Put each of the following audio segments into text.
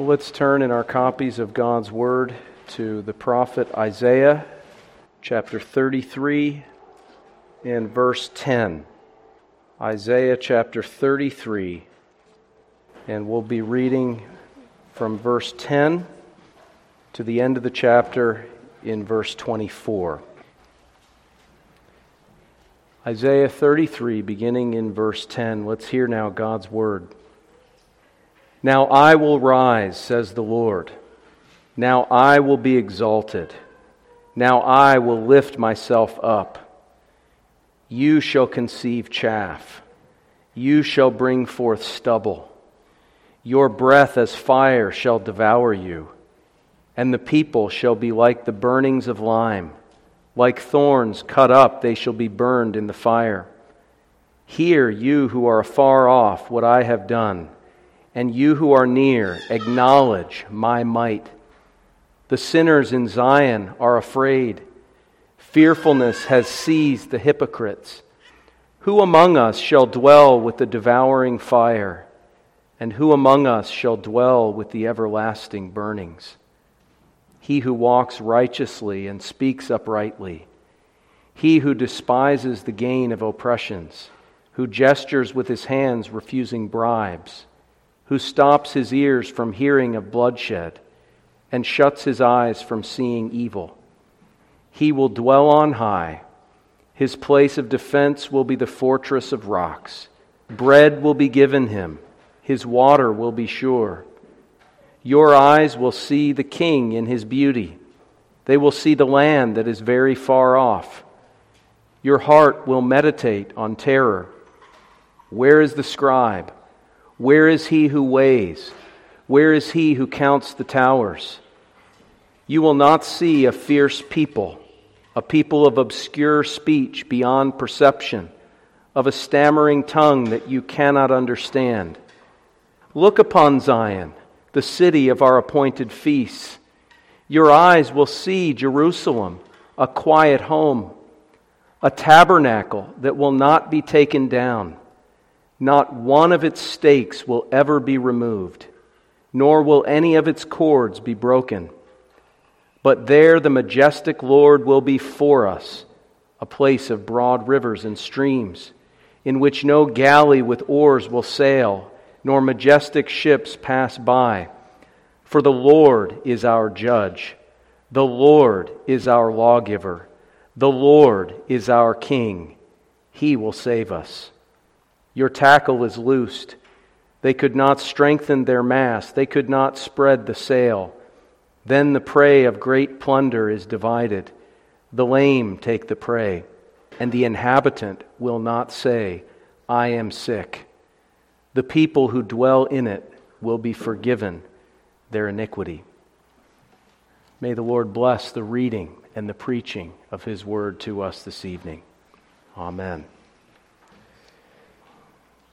Well, let's turn in our copies of God's Word to the prophet Isaiah, chapter 33 and verse 10. Isaiah chapter 33, and we'll be reading from verse 10 to the end of the chapter in verse 24. Isaiah 33, beginning in verse 10. Let's hear now God's word. Now I will rise, says the Lord. Now I will be exalted. Now I will lift myself up. You shall conceive chaff. You shall bring forth stubble. Your breath as fire shall devour you, and the people shall be like the burnings of lime like thorns cut up, they shall be burned in the fire. Hear, you who are afar off, what I have done, and you who are near, acknowledge my might. The sinners in Zion are afraid. Fearfulness has seized the hypocrites. Who among us shall dwell with the devouring fire? And who among us shall dwell with the everlasting burnings? he who walks righteously and speaks uprightly, he who despises the gain of oppressions, who gestures with his hands refusing bribes, who stops his ears from hearing of bloodshed and shuts his eyes from seeing evil. He will dwell on high. His place of defense will be the fortress of rocks. Bread will be given him, his water will be sure. Your eyes will see the king in his beauty. They will see the land that is very far off. Your heart will meditate on terror. Where is the scribe? Where is he who weighs? Where is he who counts the towers? You will not see a fierce people, a people of obscure speech beyond perception, of a stammering tongue that you cannot understand. Look upon Zion the city of our appointed feasts. Your eyes will see Jerusalem, a quiet home, a tabernacle that will not be taken down. Not one of its stakes will ever be removed, nor will any of its cords be broken. But there the majestic Lord will be for us, a place of broad rivers and streams, in which no galley with oars will sail nor majestic ships pass by. For the Lord is our judge, the Lord is our lawgiver, the Lord is our king. He will save us. Your tackle is loosed. They could not strengthen their mast, they could not spread the sail. Then the prey of great plunder is divided. The lame take the prey, and the inhabitant will not say, I am sick the people who dwell in it will be forgiven their iniquity. May the Lord bless the reading and the preaching of his word to us this evening. Amen.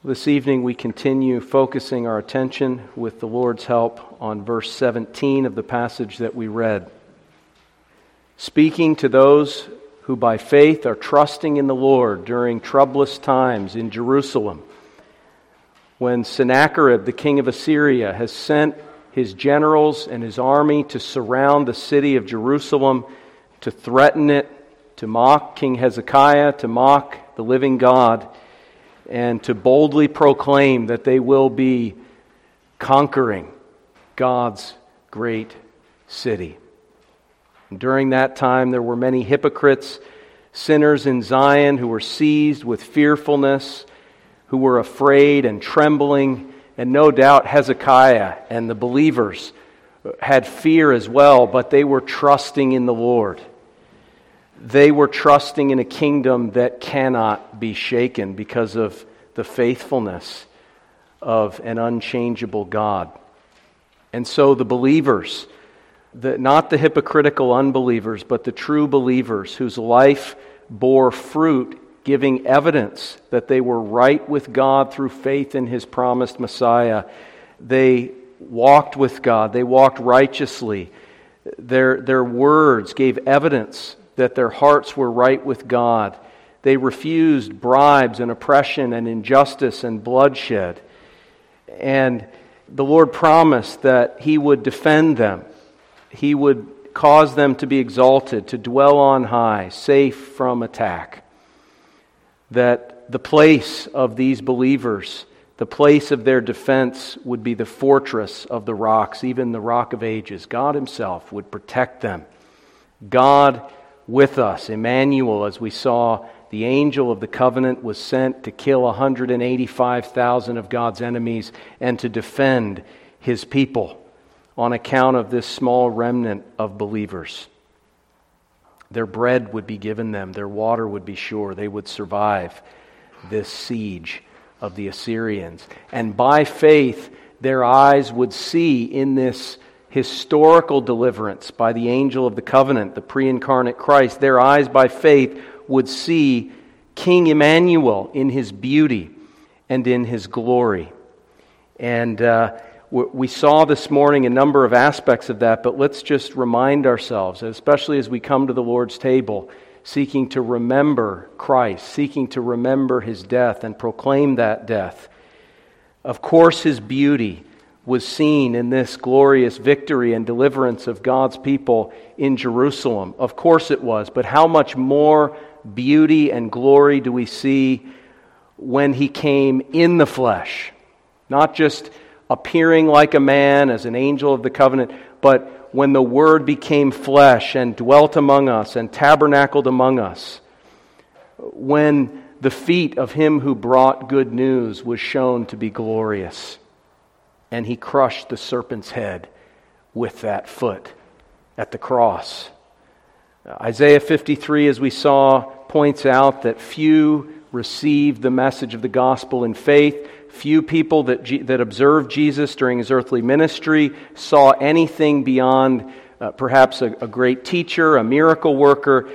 This evening, we continue focusing our attention with the Lord's help on verse 17 of the passage that we read. Speaking to those who by faith are trusting in the Lord during troublous times in Jerusalem when Sennacherib, the king of Assyria, has sent his generals and his army to surround the city of Jerusalem, to threaten it, to mock King Hezekiah, to mock the living God, and to boldly proclaim that they will be conquering God's great city. And during that time, there were many hypocrites, sinners in Zion who were seized with fearfulness who were afraid and trembling. And no doubt Hezekiah and the believers had fear as well, but they were trusting in the Lord. They were trusting in a kingdom that cannot be shaken because of the faithfulness of an unchangeable God. And so the believers, the, not the hypocritical unbelievers, but the true believers whose life bore fruit giving evidence that they were right with God through faith in his promised Messiah. They walked with God, they walked righteously. Their, their words gave evidence that their hearts were right with God. They refused bribes and oppression and injustice and bloodshed. And the Lord promised that He would defend them, He would cause them to be exalted, to dwell on high, safe from attack. That the place of these believers, the place of their defense, would be the fortress of the rocks, even the rock of ages. God Himself would protect them. God with us, Emmanuel, as we saw the angel of the covenant was sent to kill 185,000 of God's enemies and to defend his people on account of this small remnant of believers. Their bread would be given them, their water would be sure, they would survive this siege of the Assyrians. And by faith, their eyes would see in this historical deliverance by the angel of the covenant, the pre incarnate Christ, their eyes by faith would see King Emmanuel in his beauty and in his glory. And uh, we saw this morning a number of aspects of that, but let's just remind ourselves, especially as we come to the Lord's table, seeking to remember Christ, seeking to remember his death and proclaim that death. Of course, his beauty was seen in this glorious victory and deliverance of God's people in Jerusalem. Of course it was, but how much more beauty and glory do we see when he came in the flesh? Not just appearing like a man as an angel of the covenant, but when the Word became flesh and dwelt among us and tabernacled among us. When the feet of him who brought good news was shown to be glorious, and he crushed the serpent's head with that foot at the cross. Isaiah 53, as we saw, points out that few received the message of the gospel in faith. Few people that, that observed Jesus during his earthly ministry saw anything beyond uh, perhaps a, a, great teacher, a miracle worker,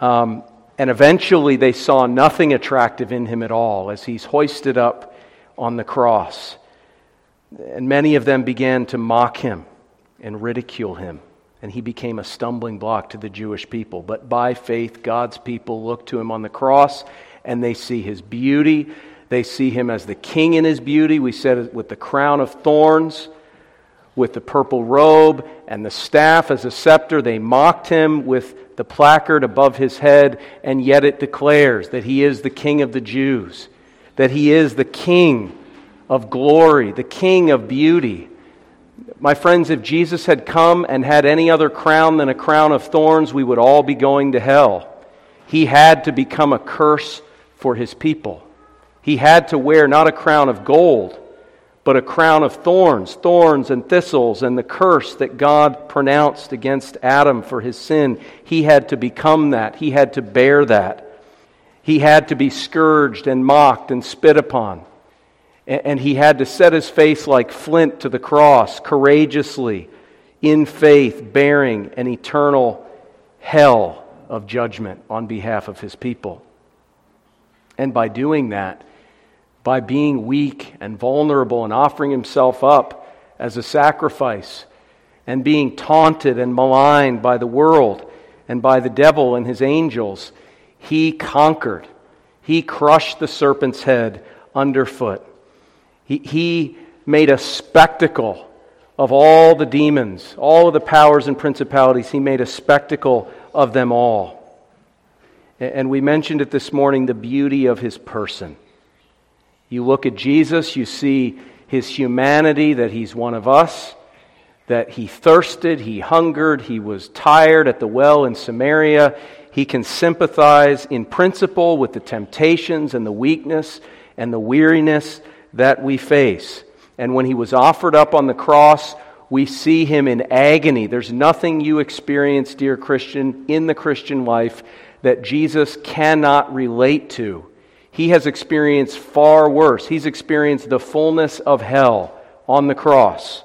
um, and eventually they saw nothing attractive in him at all as he's hoisted up on the cross. And many of them began to mock him and ridicule him and he became a stumbling block to the Jewish people. But by faith, God's people look to him on the cross and they see his beauty. They see him as the king in his beauty. We said it with the crown of thorns, with the purple robe, and the staff as a scepter. They mocked him with the placard above his head, and yet it declares that he is the king of the Jews, that he is the king of glory, the king of beauty. My friends, if Jesus had come and had any other crown than a crown of thorns, we would all be going to hell. He had to become a curse for his people. He had to wear not a crown of gold, but a crown of thorns, thorns and thistles, and the curse that God pronounced against Adam for his sin. He had to become that. He had to bear that. He had to be scourged and mocked and spit upon and he had to set his face like flint to the cross, courageously, in faith, bearing an eternal hell of judgment on behalf of his people. And by doing that, by being weak and vulnerable and offering himself up as a sacrifice, and being taunted and maligned by the world and by the devil and his angels, he conquered. He crushed the serpent's head underfoot. He, he made a spectacle of all the demons, all of the powers and principalities. He made a spectacle of them all. And we mentioned it this morning the beauty of his person. You look at Jesus, you see his humanity, that he's one of us, that he thirsted, he hungered, he was tired at the well in Samaria. He can sympathize in principle with the temptations and the weakness and the weariness that we face. And when he was offered up on the cross, we see him in agony. There's nothing you experience, dear Christian, in the Christian life that Jesus cannot relate to. He has experienced far worse. He's experienced the fullness of hell on the cross.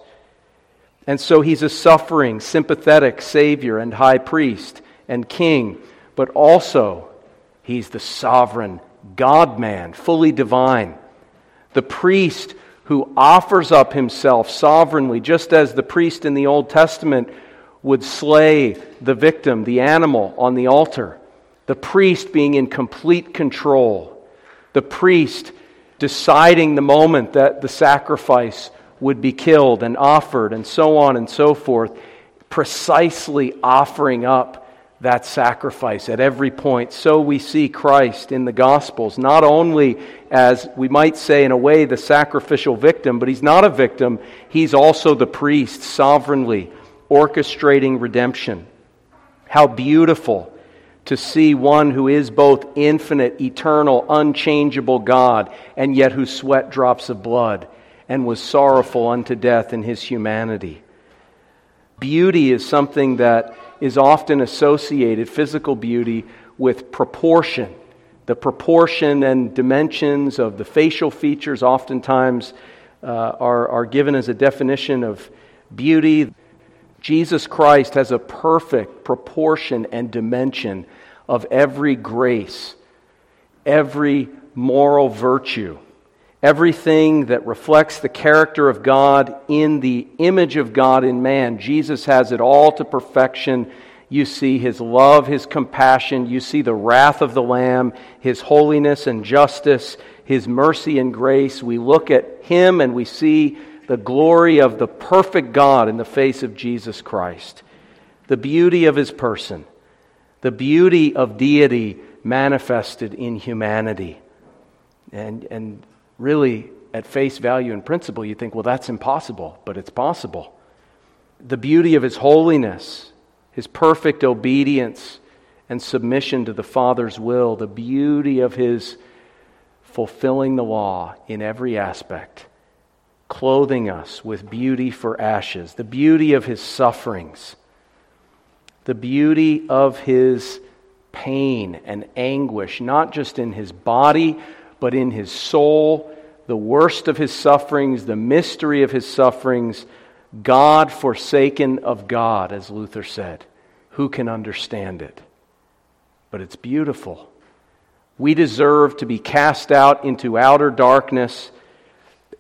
And so he's a suffering, sympathetic Savior and high priest and king, but also he's the sovereign God man, fully divine the priest who offers up himself sovereignly, just as the priest in the Old Testament would slay the victim, the animal, on the altar. The priest being in complete control. The priest deciding the moment that the sacrifice would be killed and offered, and so on and so forth, precisely offering up that sacrifice at every point. So we see Christ in the Gospels, not only as we might say, in a way, the sacrificial victim, but he's not a victim. He's also the priest, sovereignly orchestrating redemption. How beautiful to see one who is both infinite, eternal, unchangeable God, and yet who sweat drops of blood and was sorrowful unto death in his humanity. Beauty is something that is often associated, physical beauty, with proportion. The proportion and dimensions of the facial features oftentimes uh, are, are given as a definition of beauty. Jesus Christ has a perfect proportion and dimension of every grace, every moral virtue, everything that reflects the character of God in the image of God in man. Jesus has it all to perfection. You see his love, his compassion. You see the wrath of the Lamb, his holiness and justice, his mercy and grace. We look at him and we see the glory of the perfect God in the face of Jesus Christ, the beauty of his person, the beauty of deity manifested in humanity. And, and really, at face value and principle, you think, well, that's impossible, but it's possible. The beauty of his holiness, his perfect obedience and submission to the Father's will, the beauty of his fulfilling the law in every aspect clothing us with beauty for ashes, the beauty of his sufferings, the beauty of his pain and anguish, not just in his body, but in his soul, the worst of his sufferings, the mystery of his sufferings, God forsaken of God, as Luther said. Who can understand it? But it's beautiful. We deserve to be cast out into outer darkness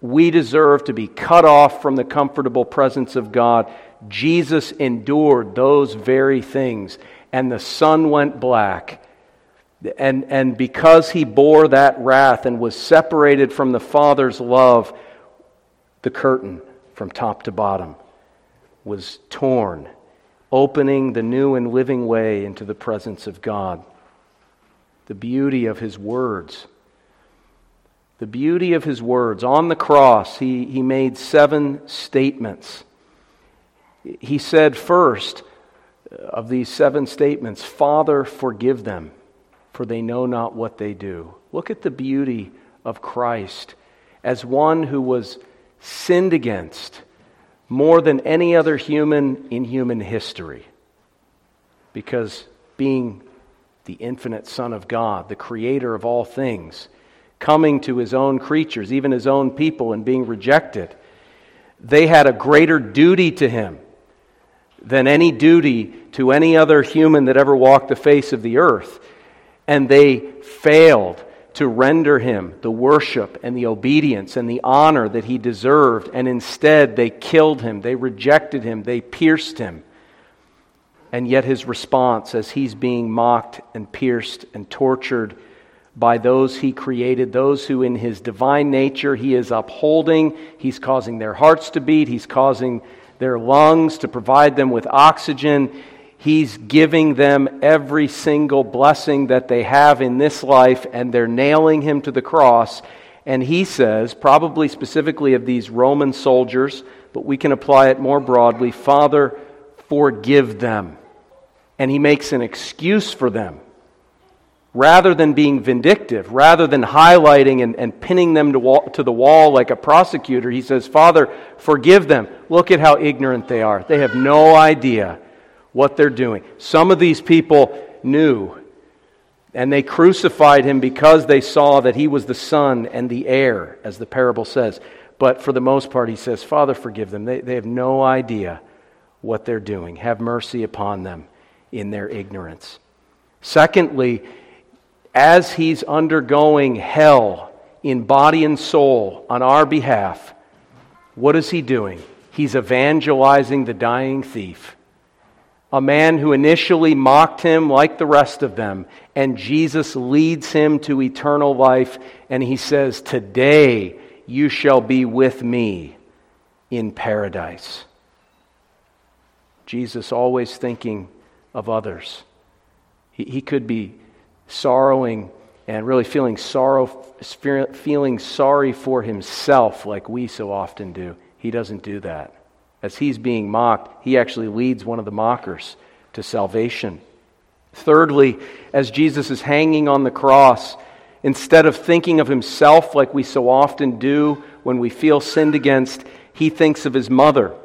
we deserve to be cut off from the comfortable presence of God. Jesus endured those very things, and the sun went black. And, and because he bore that wrath and was separated from the Father's love, the curtain from top to bottom was torn, opening the new and living way into the presence of God. The beauty of his words the beauty of his words. On the cross, he, he made seven statements. He said, first of these seven statements, Father, forgive them, for they know not what they do. Look at the beauty of Christ as one who was sinned against more than any other human in human history. Because being the infinite Son of God, the creator of all things, coming to his own creatures, even his own people, and being rejected. They had a greater duty to him than any duty to any other human that ever walked the face of the earth. And they failed to render him the worship and the obedience and the honor that he deserved. And instead, they killed him, they rejected him, they pierced him. And yet, his response as he's being mocked and pierced and tortured by those he created, those who in his divine nature he is upholding. He's causing their hearts to beat, he's causing their lungs to provide them with oxygen. He's giving them every single blessing that they have in this life, and they're nailing him to the cross. And he says, probably specifically of these Roman soldiers, but we can apply it more broadly Father, forgive them. And he makes an excuse for them rather than being vindictive, rather than highlighting and, and pinning them to, wall, to the wall like a prosecutor, he says, Father, forgive them. Look at how ignorant they are. They have no idea what they're doing. Some of these people knew, and they crucified him because they saw that he was the son and the heir, as the parable says. But for the most part, he says, Father, forgive them. They, they have no idea what they're doing. Have mercy upon them in their ignorance. Secondly, as he's undergoing hell in body and soul on our behalf, what is he doing? He's evangelizing the dying thief. A man who initially mocked him like the rest of them, and Jesus leads him to eternal life, and he says, Today you shall be with me in paradise. Jesus always thinking of others. He, he could be sorrowing and really feeling sorrow, feeling sorry for himself like we so often do. He doesn't do that. As he's being mocked, he actually leads one of the mockers to salvation. Thirdly, as Jesus is hanging on the cross, instead of thinking of himself like we so often do when we feel sinned against, he thinks of his mother.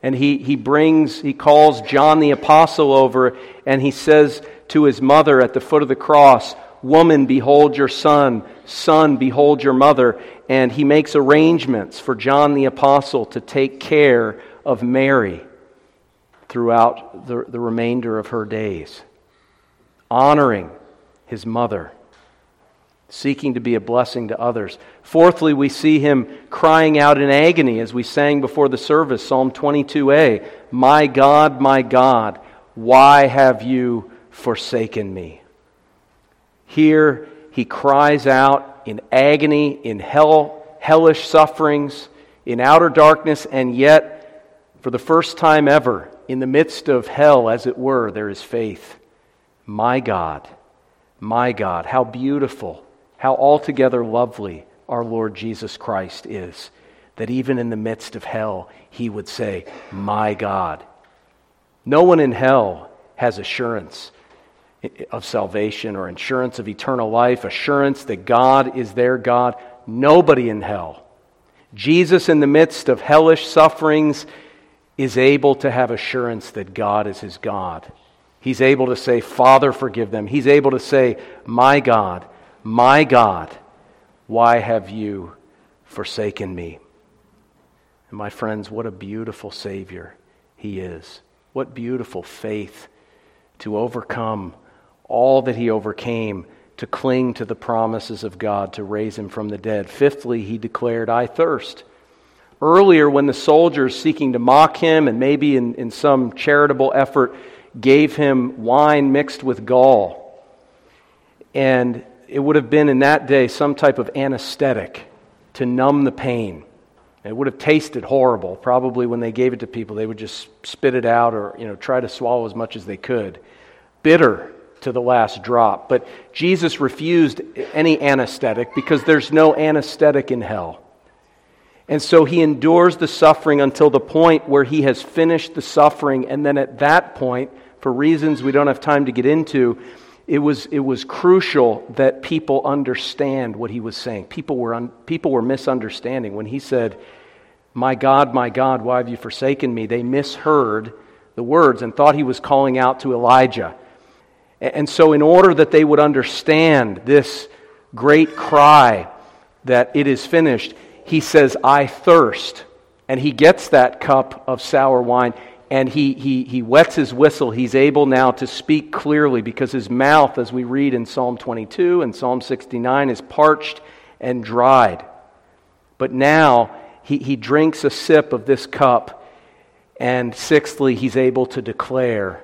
And he, he brings, he calls John the Apostle over and he says to his mother at the foot of the cross, Woman, behold your son. Son, behold your mother. And he makes arrangements for John the Apostle to take care of Mary throughout the, the remainder of her days, honoring his mother, seeking to be a blessing to others. Fourthly, we see him crying out in agony as we sang before the service, Psalm 22a My God, my God, why have you forsaken me? Here he cries out in agony, in hell, hellish sufferings, in outer darkness, and yet, for the first time ever, in the midst of hell, as it were, there is faith. My God, my God, how beautiful, how altogether lovely our Lord Jesus Christ is, that even in the midst of hell, he would say, My God. No one in hell has assurance of salvation or assurance of eternal life, assurance that God is their God. Nobody in hell. Jesus, in the midst of hellish sufferings, is able to have assurance that God is his God. He's able to say, Father, forgive them. He's able to say, My God, my God, why have you forsaken me? And my friends, what a beautiful Savior he is. What beautiful faith to overcome all that he overcame, to cling to the promises of God to raise him from the dead. Fifthly, he declared, I thirst. Earlier, when the soldiers seeking to mock him and maybe in, in some charitable effort gave him wine mixed with gall, and it would have been in that day some type of anesthetic to numb the pain. It would have tasted horrible. Probably when they gave it to people, they would just spit it out or you know try to swallow as much as they could. Bitter to the last drop. But Jesus refused any anesthetic because there's no anesthetic in hell. And so he endures the suffering until the point where he has finished the suffering. And then at that point, for reasons we don't have time to get into, it was, it was crucial that people understand what he was saying. People were, un, people were misunderstanding. When he said, My God, my God, why have you forsaken me? They misheard the words and thought he was calling out to Elijah. And so, in order that they would understand this great cry that it is finished, he says, I thirst. And he gets that cup of sour wine and he, he, he wets his whistle. He's able now to speak clearly because his mouth, as we read in Psalm 22 and Psalm 69, is parched and dried. But now he, he drinks a sip of this cup. And sixthly, he's able to declare,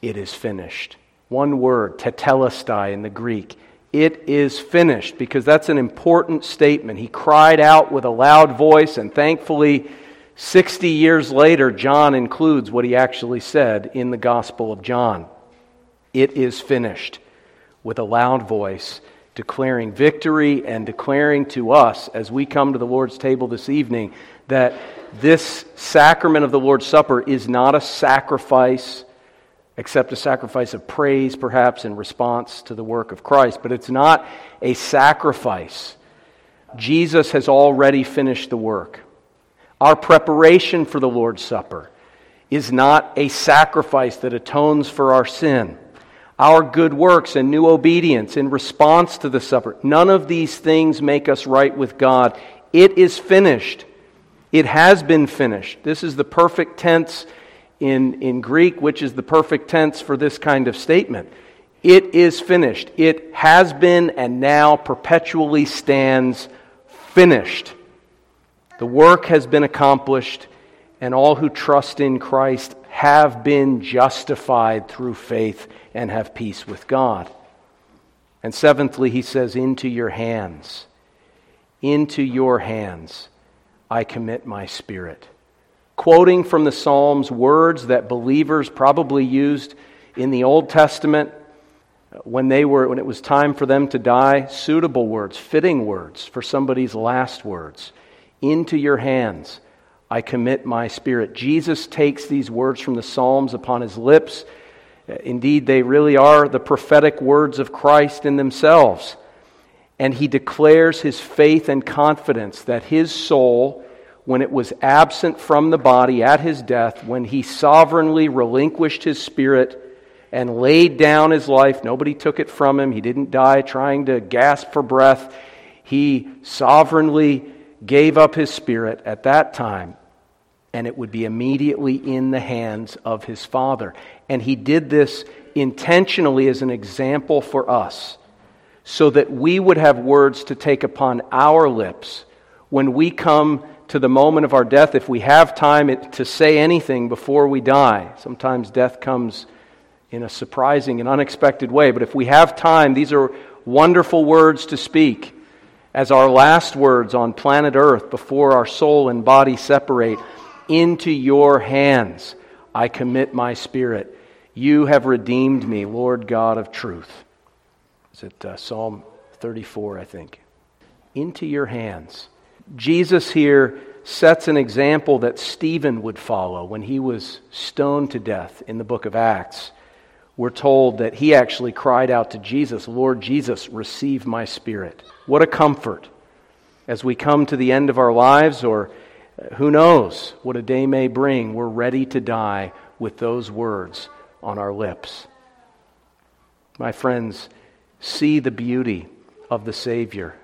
It is finished. One word, tetelestai in the Greek. It is finished, because that's an important statement. He cried out with a loud voice, and thankfully, 60 years later, John includes what he actually said in the Gospel of John. It is finished, with a loud voice, declaring victory and declaring to us as we come to the Lord's table this evening that this sacrament of the Lord's Supper is not a sacrifice except a sacrifice of praise, perhaps, in response to the work of Christ. But it's not a sacrifice. Jesus has already finished the work. Our preparation for the Lord's Supper is not a sacrifice that atones for our sin. Our good works and new obedience in response to the supper, none of these things make us right with God. It is finished. It has been finished. This is the perfect tense in, in Greek, which is the perfect tense for this kind of statement. It is finished. It has been and now perpetually stands finished. The work has been accomplished, and all who trust in Christ have been justified through faith and have peace with God. And seventhly, he says, into your hands. Into your hands. I commit my spirit. Quoting from the Psalms words that believers probably used in the Old Testament when they were when it was time for them to die, suitable words, fitting words for somebody's last words. Into your hands I commit my spirit. Jesus takes these words from the Psalms upon his lips. Indeed, they really are the prophetic words of Christ in themselves. And he declares his faith and confidence that his soul, when it was absent from the body at his death, when he sovereignly relinquished his spirit and laid down his life, nobody took it from him. He didn't die trying to gasp for breath. He sovereignly gave up his spirit at that time, and it would be immediately in the hands of his Father. And he did this intentionally as an example for us so that we would have words to take upon our lips when we come to the moment of our death, if we have time to say anything before we die. Sometimes death comes in a surprising and unexpected way, but if we have time, these are wonderful words to speak as our last words on planet Earth before our soul and body separate. Into your hands I commit my spirit. You have redeemed me, Lord God of truth. Is it uh, Psalm 34, I think? Into your hands. Jesus here sets an example that Stephen would follow when he was stoned to death in the book of Acts. We're told that he actually cried out to Jesus, Lord Jesus, receive my spirit. What a comfort as we come to the end of our lives, or uh, who knows what a day may bring, we're ready to die with those words on our lips. My friends, see the beauty of the Savior.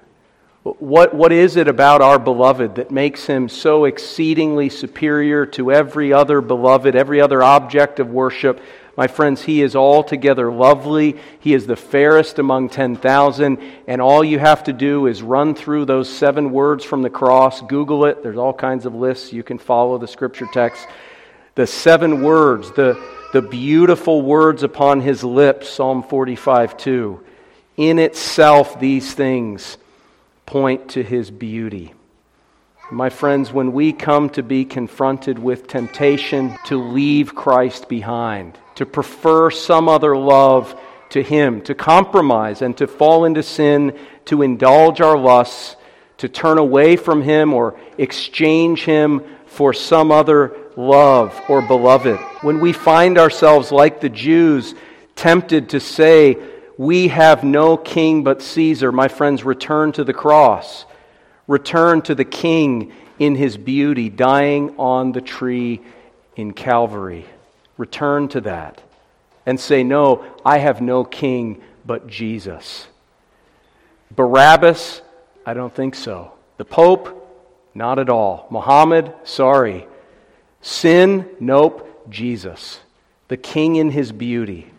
What, what is it about our beloved that makes him so exceedingly superior to every other beloved, every other object of worship? My friends, he is altogether lovely. He is the fairest among 10,000. And all you have to do is run through those seven words from the cross. Google it. There's all kinds of lists. You can follow the scripture text. The seven words, the, the beautiful words upon his lips, Psalm 45 2 in itself, these things point to his beauty. My friends, when we come to be confronted with temptation to leave Christ behind, to prefer some other love to Him, to compromise and to fall into sin, to indulge our lusts, to turn away from Him or exchange Him for some other love or beloved. When we find ourselves like the Jews, tempted to say, we have no king but Caesar. My friends, return to the cross. Return to the king in his beauty, dying on the tree in Calvary. Return to that and say, No, I have no king but Jesus. Barabbas, I don't think so. The Pope, not at all. Muhammad, sorry. Sin, nope. Jesus, the king in his beauty.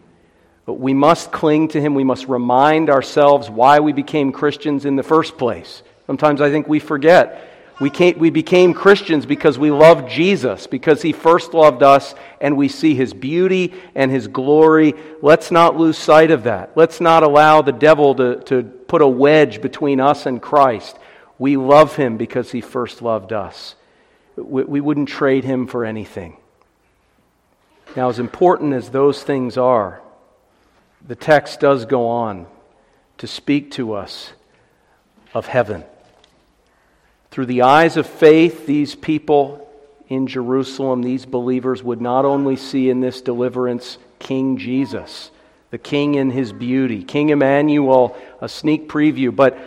But we must cling to him. We must remind ourselves why we became Christians in the first place. Sometimes I think we forget. We, we became Christians because we loved Jesus, because he first loved us, and we see his beauty and his glory. Let's not lose sight of that. Let's not allow the devil to, to put a wedge between us and Christ. We love him because he first loved us. We, we wouldn't trade him for anything. Now, as important as those things are, the text does go on to speak to us of heaven. Through the eyes of faith, these people in Jerusalem, these believers, would not only see in this deliverance King Jesus, the King in his beauty, King Emmanuel, a sneak preview, but,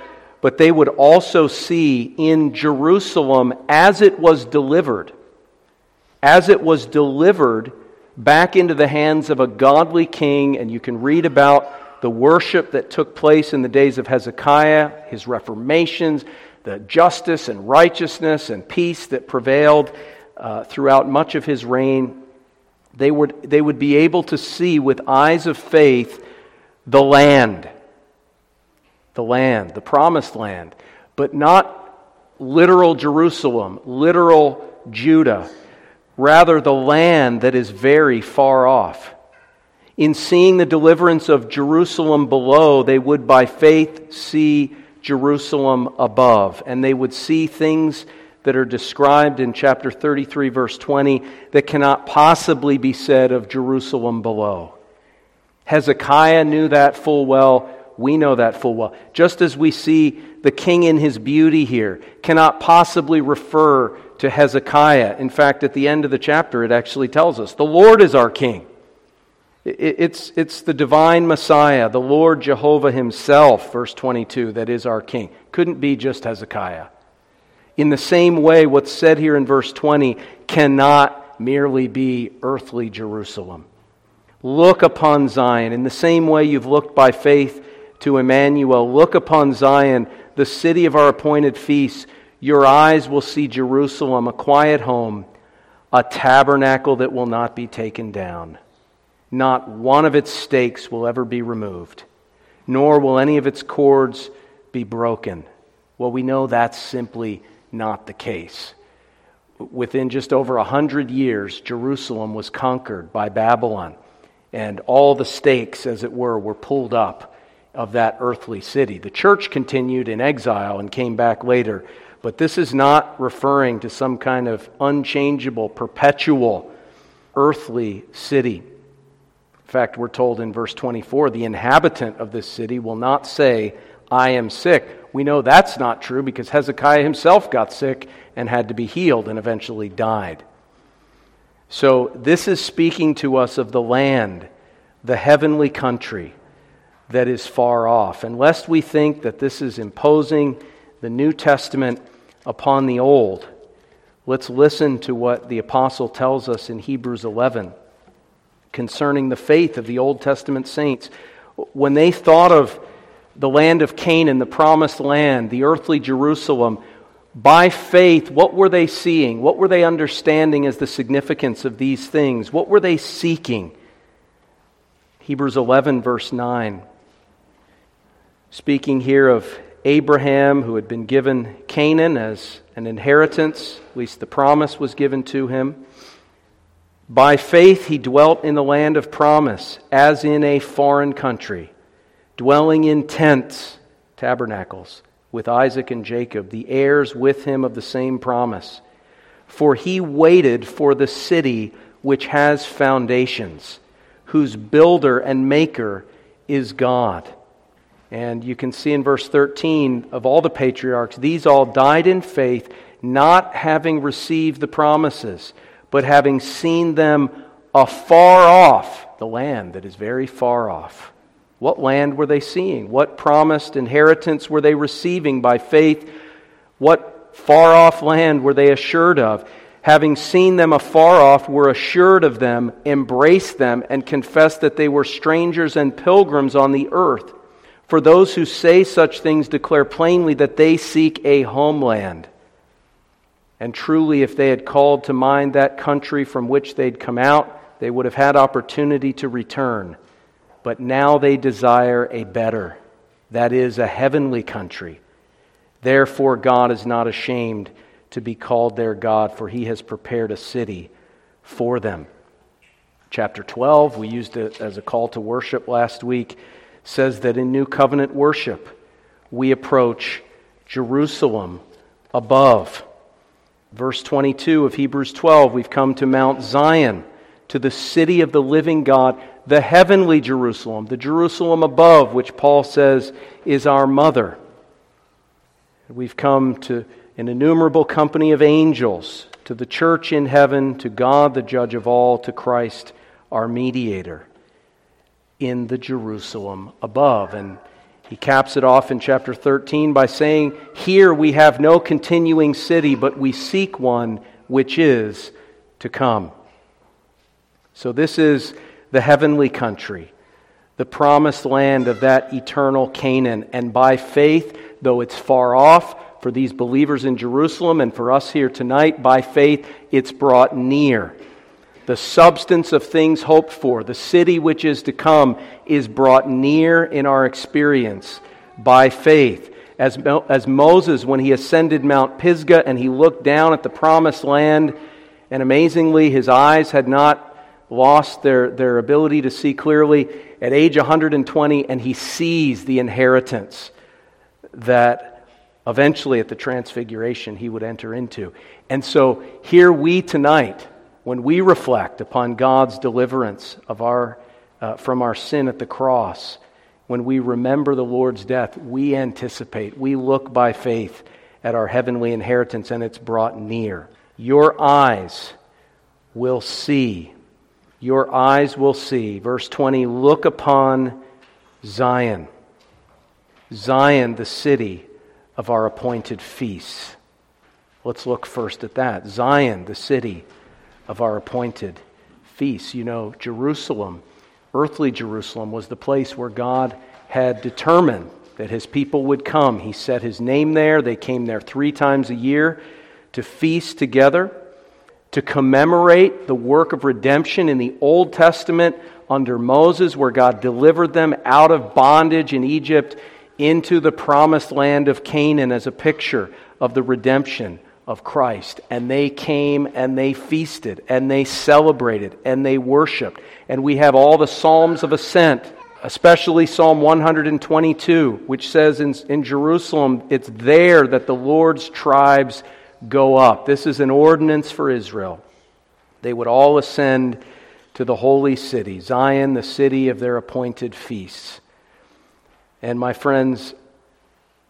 but they would also see in Jerusalem as it was delivered, as it was delivered back into the hands of a godly king, and you can read about the worship that took place in the days of Hezekiah, his reformations, the justice and righteousness and peace that prevailed uh, throughout much of his reign. They would, they would be able to see with eyes of faith the land, the land, the promised land, but not literal Jerusalem, literal Judah rather the land that is very far off. In seeing the deliverance of Jerusalem below, they would by faith see Jerusalem above, and they would see things that are described in chapter 33, verse 20, that cannot possibly be said of Jerusalem below. Hezekiah knew that full well. We know that full well. Just as we see the king in his beauty here cannot possibly refer to Hezekiah. In fact, at the end of the chapter, it actually tells us the Lord is our king. It's, it's the divine Messiah, the Lord Jehovah himself, verse 22, that is our king. Couldn't be just Hezekiah. In the same way, what's said here in verse 20 cannot merely be earthly Jerusalem. Look upon Zion. In the same way you've looked by faith to Emmanuel, look upon Zion, the city of our appointed feasts. Your eyes will see Jerusalem, a quiet home, a tabernacle that will not be taken down. Not one of its stakes will ever be removed, nor will any of its cords be broken. Well, we know that's simply not the case. Within just over a hundred years, Jerusalem was conquered by Babylon and all the stakes, as it were, were pulled up of that earthly city. The church continued in exile and came back later, but this is not referring to some kind of unchangeable, perpetual earthly city. In fact, we're told in verse 24 the inhabitant of this city will not say, I am sick. We know that's not true because Hezekiah himself got sick and had to be healed and eventually died. So, this is speaking to us of the land, the heavenly country that is far off. And lest we think that this is imposing the New Testament upon the Old, let's listen to what the apostle tells us in Hebrews 11 concerning the faith of the Old Testament saints. When they thought of the land of Canaan, the promised land, the earthly Jerusalem, by faith, what were they seeing? What were they understanding as the significance of these things? What were they seeking? Hebrews 11, verse 9. Speaking here of Abraham, who had been given Canaan as an inheritance, at least the promise was given to him. By faith, he dwelt in the land of promise, as in a foreign country, dwelling in tents, tabernacles with Isaac and Jacob, the heirs with him of the same promise. For he waited for the city which has foundations, whose builder and maker is God. And you can see in verse 13 of all the patriarchs, these all died in faith, not having received the promises, but having seen them afar off, the land that is very far off what land were they seeing? What promised inheritance were they receiving by faith? What far off land were they assured of? Having seen them afar off, were assured of them, embraced them, and confessed that they were strangers and pilgrims on the earth. For those who say such things declare plainly that they seek a homeland. And truly, if they had called to mind that country from which they'd come out, they would have had opportunity to return but now they desire a better, that is, a heavenly country. Therefore, God is not ashamed to be called their God, for he has prepared a city for them. Chapter 12, we used it as a call to worship last week, says that in New Covenant worship, we approach Jerusalem above. Verse 22 of Hebrews 12, we've come to Mount Zion, to the city of the living God the heavenly Jerusalem, the Jerusalem above, which Paul says is our mother. We've come to an innumerable company of angels, to the church in heaven, to God, the judge of all, to Christ, our mediator, in the Jerusalem above. And he caps it off in chapter 13 by saying, Here we have no continuing city, but we seek one which is to come. So this is the heavenly country, the promised land of that eternal Canaan. And by faith, though it's far off for these believers in Jerusalem and for us here tonight, by faith, it's brought near. The substance of things hoped for, the city which is to come, is brought near in our experience by faith. As, as Moses, when he ascended Mount Pisgah and he looked down at the promised land, and amazingly, his eyes had not lost their, their ability to see clearly at age 120, and he sees the inheritance that eventually at the transfiguration he would enter into. And so here we tonight, when we reflect upon God's deliverance of our, uh, from our sin at the cross, when we remember the Lord's death, we anticipate, we look by faith at our heavenly inheritance and it's brought near. Your eyes will see. Your eyes will see. Verse 20 Look upon Zion. Zion, the city of our appointed feasts. Let's look first at that. Zion, the city of our appointed feasts. You know, Jerusalem, earthly Jerusalem, was the place where God had determined that his people would come. He set his name there. They came there three times a year to feast together, to commemorate the work of redemption in the Old Testament under Moses, where God delivered them out of bondage in Egypt into the promised land of Canaan as a picture of the redemption of Christ. And they came and they feasted and they celebrated and they worshiped. And we have all the Psalms of Ascent, especially Psalm 122, which says in, in Jerusalem, it's there that the Lord's tribes go up. This is an ordinance for Israel. They would all ascend to the holy city, Zion, the city of their appointed feasts. And my friends,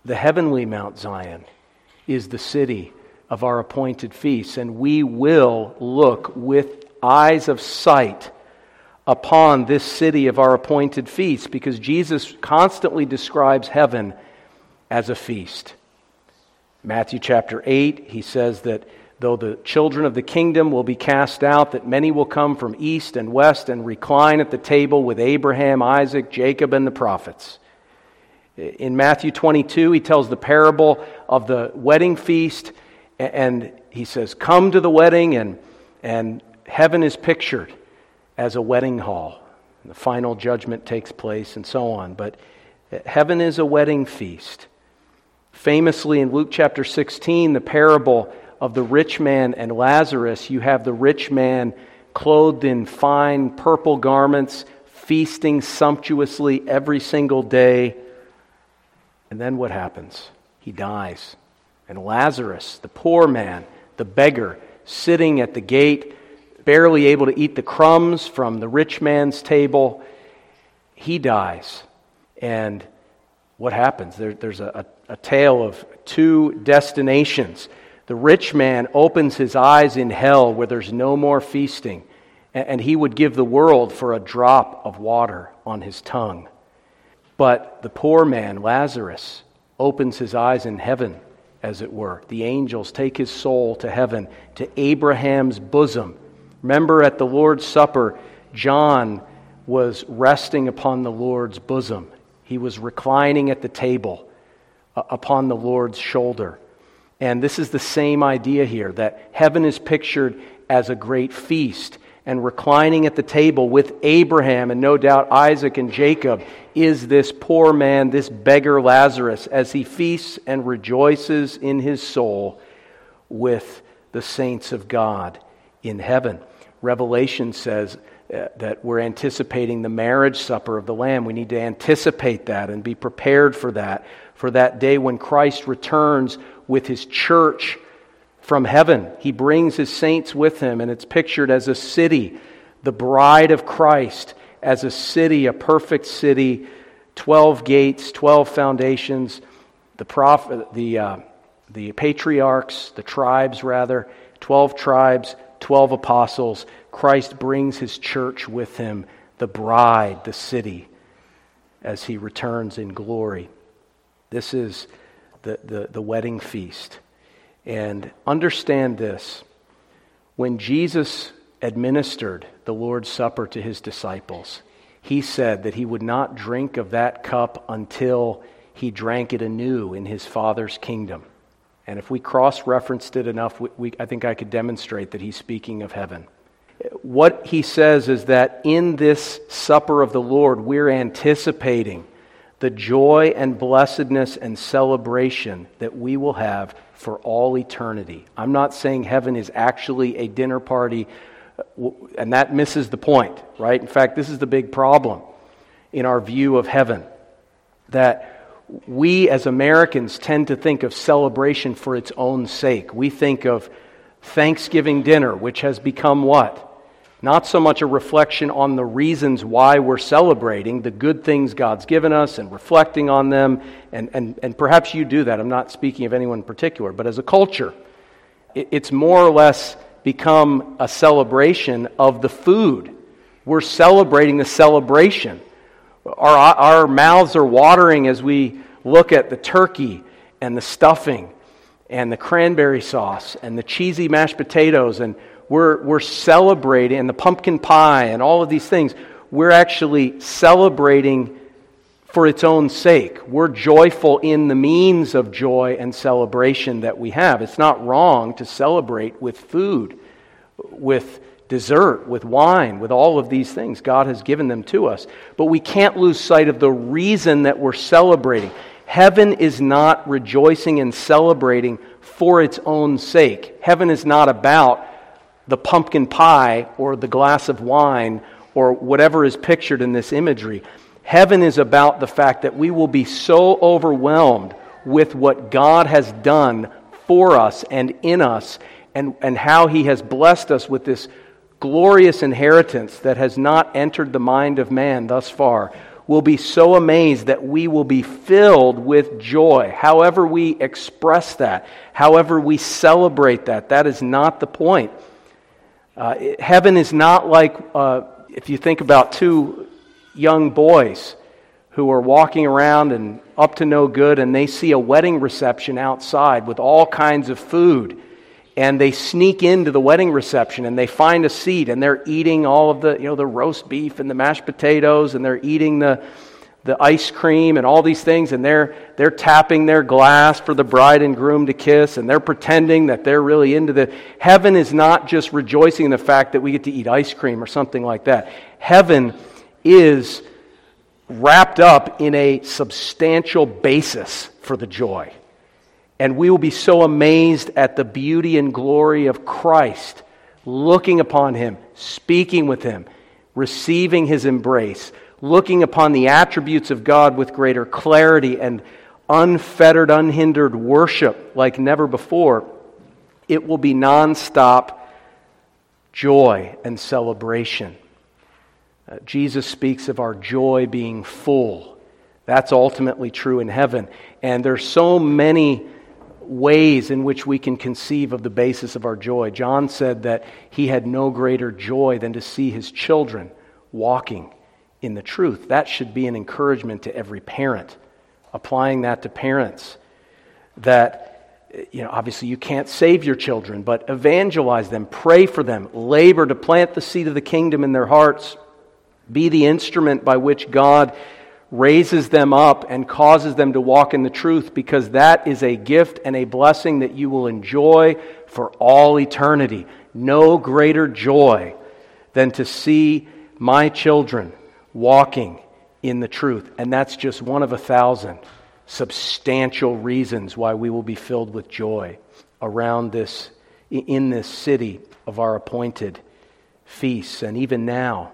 the heavenly Mount Zion is the city of our appointed feasts, and we will look with eyes of sight upon this city of our appointed feasts because Jesus constantly describes heaven as a feast. Matthew chapter 8, he says that though the children of the kingdom will be cast out, that many will come from east and west and recline at the table with Abraham, Isaac, Jacob, and the prophets. In Matthew 22, he tells the parable of the wedding feast, and he says, Come to the wedding, and, and heaven is pictured as a wedding hall. The final judgment takes place, and so on. But uh, heaven is a wedding feast. Famously, in Luke chapter 16, the parable of the rich man and Lazarus, you have the rich man clothed in fine purple garments, feasting sumptuously every single day and then what happens? He dies. And Lazarus, the poor man, the beggar, sitting at the gate, barely able to eat the crumbs from the rich man's table, he dies. And what happens? There, there's a, a, tale of two destinations. The rich man opens his eyes in hell where there's no more feasting, and, and he would give the world for a drop of water on his tongue. But the poor man, Lazarus, opens his eyes in heaven, as it were. The angels take his soul to heaven, to Abraham's bosom. Remember at the Lord's Supper, John was resting upon the Lord's bosom. He was reclining at the table uh, upon the Lord's shoulder. And this is the same idea here that heaven is pictured as a great feast and reclining at the table with Abraham and no doubt Isaac and Jacob is this poor man, this beggar Lazarus, as he feasts and rejoices in his soul with the saints of God in heaven. Revelation says uh, that we're anticipating the marriage supper of the Lamb. We need to anticipate that and be prepared for that, for that day when Christ returns with his church from heaven. He brings his saints with him, and it's pictured as a city, the bride of Christ, as a city, a perfect city, 12 gates, 12 foundations, the, prophet, the, uh, the patriarchs, the tribes rather, 12 tribes, 12 apostles. Christ brings his church with him, the bride, the city, as he returns in glory. This is the, the, the wedding feast. And understand this when Jesus administered the Lord's Supper to his disciples, he said that he would not drink of that cup until he drank it anew in his Father's kingdom. And if we cross referenced it enough, we, we, I think I could demonstrate that he's speaking of heaven. What he says is that in this supper of the Lord, we're anticipating the joy and blessedness and celebration that we will have for all eternity. I'm not saying heaven is actually a dinner party, and that misses the point, right? In fact, this is the big problem in our view of heaven that we as Americans tend to think of celebration for its own sake. We think of Thanksgiving dinner, which has become what? Not so much a reflection on the reasons why we're celebrating, the good things God's given us and reflecting on them. And, and, and perhaps you do that. I'm not speaking of anyone in particular. But as a culture, it, it's more or less become a celebration of the food. We're celebrating the celebration. Our, our mouths are watering as we look at the turkey and the stuffing and the cranberry sauce and the cheesy mashed potatoes and we're, we're celebrating, and the pumpkin pie and all of these things, we're actually celebrating for its own sake. We're joyful in the means of joy and celebration that we have. It's not wrong to celebrate with food, with dessert, with wine, with all of these things. God has given them to us. But we can't lose sight of the reason that we're celebrating. Heaven is not rejoicing and celebrating for its own sake. Heaven is not about the pumpkin pie or the glass of wine or whatever is pictured in this imagery. Heaven is about the fact that we will be so overwhelmed with what God has done for us and in us and, and how He has blessed us with this glorious inheritance that has not entered the mind of man thus far. We'll be so amazed that we will be filled with joy. However, we express that, however, we celebrate that, that is not the point. Uh, heaven is not like uh, if you think about two young boys who are walking around and up to no good, and they see a wedding reception outside with all kinds of food. And they sneak into the wedding reception and they find a seat and they're eating all of the, you know, the roast beef and the mashed potatoes and they're eating the, the ice cream and all these things, and they're, they're tapping their glass for the bride and groom to kiss, and they're pretending that they're really into the. Heaven is not just rejoicing in the fact that we get to eat ice cream or something like that. Heaven is wrapped up in a substantial basis for the joy. And we will be so amazed at the beauty and glory of Christ, looking upon Him, speaking with Him, receiving His embrace looking upon the attributes of God with greater clarity and unfettered, unhindered worship like never before, it will be nonstop joy and celebration. Uh, Jesus speaks of our joy being full. That's ultimately true in heaven. And there's so many ways in which we can conceive of the basis of our joy. John said that he had no greater joy than to see his children walking in the truth. That should be an encouragement to every parent. Applying that to parents. That, you know, obviously you can't save your children, but evangelize them, pray for them, labor to plant the seed of the kingdom in their hearts. Be the instrument by which God raises them up and causes them to walk in the truth because that is a gift and a blessing that you will enjoy for all eternity. No greater joy than to see my children walking in the truth. And that's just one of a thousand substantial reasons why we will be filled with joy around this, in this city of our appointed feasts. And even now,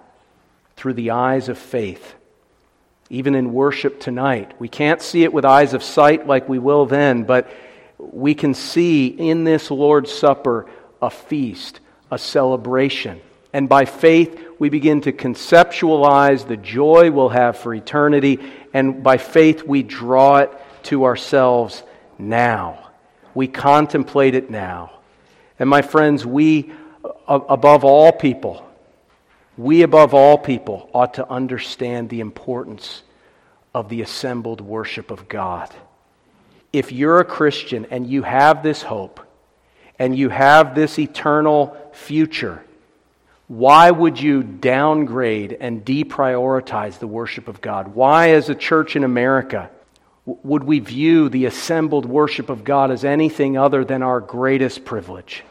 through the eyes of faith, even in worship tonight, we can't see it with eyes of sight like we will then, but we can see in this Lord's Supper a feast, a celebration. And by faith, we begin to conceptualize the joy we'll have for eternity, and by faith we draw it to ourselves now. We contemplate it now. And my friends, we, uh, above all people, we above all people ought to understand the importance of the assembled worship of God. If you're a Christian and you have this hope, and you have this eternal future, why would you downgrade and deprioritize the worship of God? Why, as a church in America, would we view the assembled worship of God as anything other than our greatest privilege?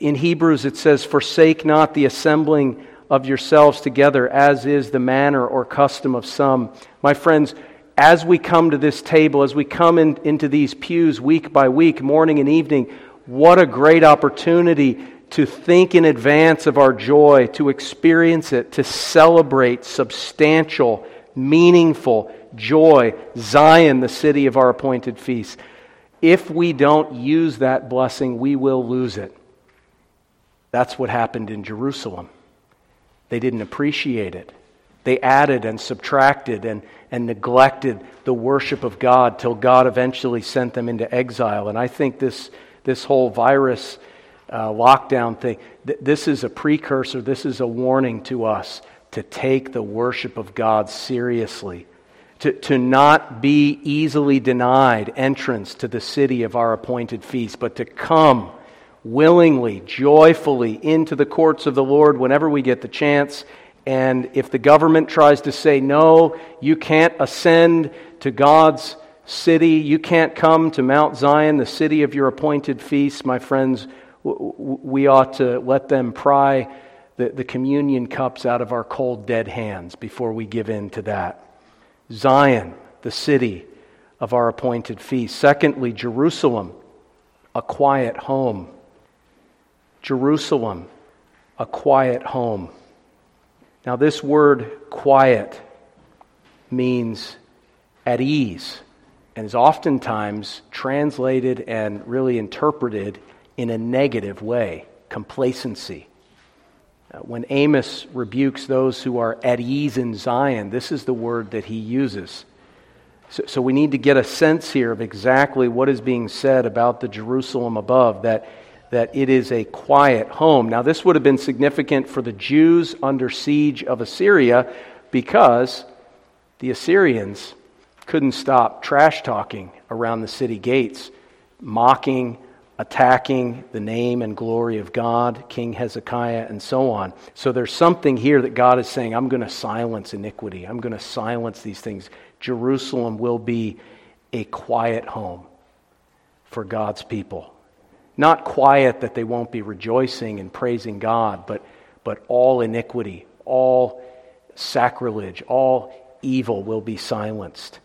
In Hebrews, it says, Forsake not the assembling of yourselves together, as is the manner or custom of some. My friends, as we come to this table, as we come in, into these pews week by week, morning and evening, what a great opportunity to think in advance of our joy, to experience it, to celebrate substantial, meaningful, joy, Zion, the city of our appointed feast. If we don't use that blessing, we will lose it. That's what happened in Jerusalem. They didn't appreciate it. They added and subtracted and, and neglected the worship of God till God eventually sent them into exile. And I think this, this whole virus uh, lockdown thing, th- this is a precursor, this is a warning to us to take the worship of God seriously, to, to not be easily denied entrance to the city of our appointed feast, but to come willingly, joyfully into the courts of the Lord whenever we get the chance. And if the government tries to say, no, you can't ascend to God's city, you can't come to Mount Zion, the city of your appointed feast, my friends, we ought to let them pry the, the communion cups out of our cold, dead hands before we give in to that. Zion, the city of our appointed feast. Secondly, Jerusalem, a quiet home. Jerusalem, a quiet home. Now, this word quiet means at ease and is oftentimes translated and really interpreted in a negative way complacency. Uh, when Amos rebukes those who are at ease in Zion, this is the word that he uses. So, so, we need to get a sense here of exactly what is being said about the Jerusalem above, that that it is a quiet home. Now, this would have been significant for the Jews under siege of Assyria because the Assyrians couldn't stop trash talking around the city gates, mocking, attacking the name and glory of God, King Hezekiah, and so on. So there's something here that God is saying, I'm going to silence iniquity, I'm going to silence these things. Jerusalem will be a quiet home for God's people. Not quiet that they won't be rejoicing and praising God, but, but all iniquity, all sacrilege, all evil will be silenced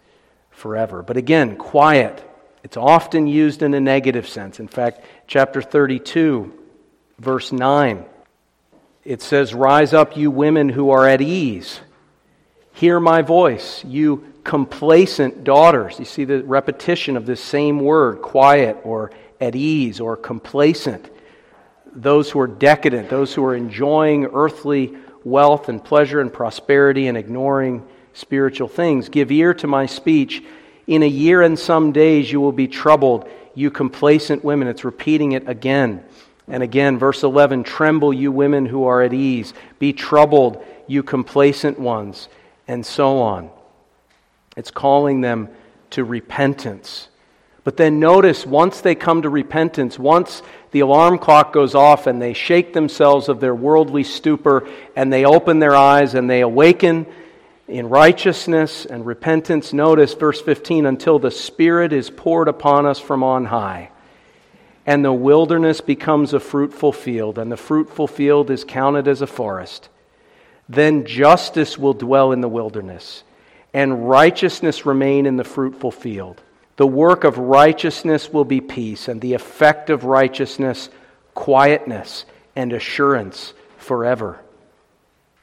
forever. But again, quiet. It's often used in a negative sense. In fact, chapter 32, verse 9, it says, Rise up, you women who are at ease. Hear my voice, you complacent daughters. You see the repetition of this same word, quiet or at ease or complacent, those who are decadent, those who are enjoying earthly wealth and pleasure and prosperity and ignoring spiritual things. Give ear to my speech. In a year and some days you will be troubled, you complacent women. It's repeating it again and again. Verse 11 Tremble, you women who are at ease. Be troubled, you complacent ones, and so on. It's calling them to repentance. But then notice once they come to repentance, once the alarm clock goes off and they shake themselves of their worldly stupor and they open their eyes and they awaken in righteousness and repentance, notice verse 15 until the Spirit is poured upon us from on high. And the wilderness becomes a fruitful field, and the fruitful field is counted as a forest. Then justice will dwell in the wilderness, and righteousness remain in the fruitful field. The work of righteousness will be peace, and the effect of righteousness, quietness and assurance forever.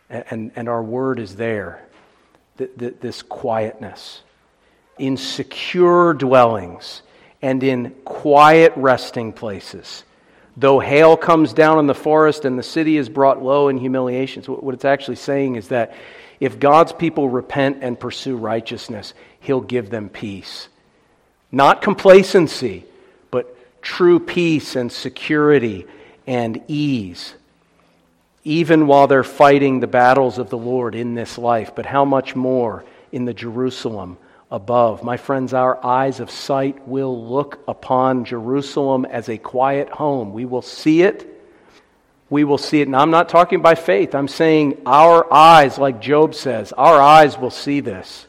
And, and our word is there this quietness. In secure dwellings and in quiet resting places. Though hail comes down in the forest and the city is brought low in humiliation. So, what it's actually saying is that if God's people repent and pursue righteousness, He'll give them peace. Not complacency, but true peace and security and ease, even while they're fighting the battles of the Lord in this life. But how much more in the Jerusalem above? My friends, our eyes of sight will look upon Jerusalem as a quiet home. We will see it. We will see it. And I'm not talking by faith. I'm saying our eyes, like Job says, our eyes will see this.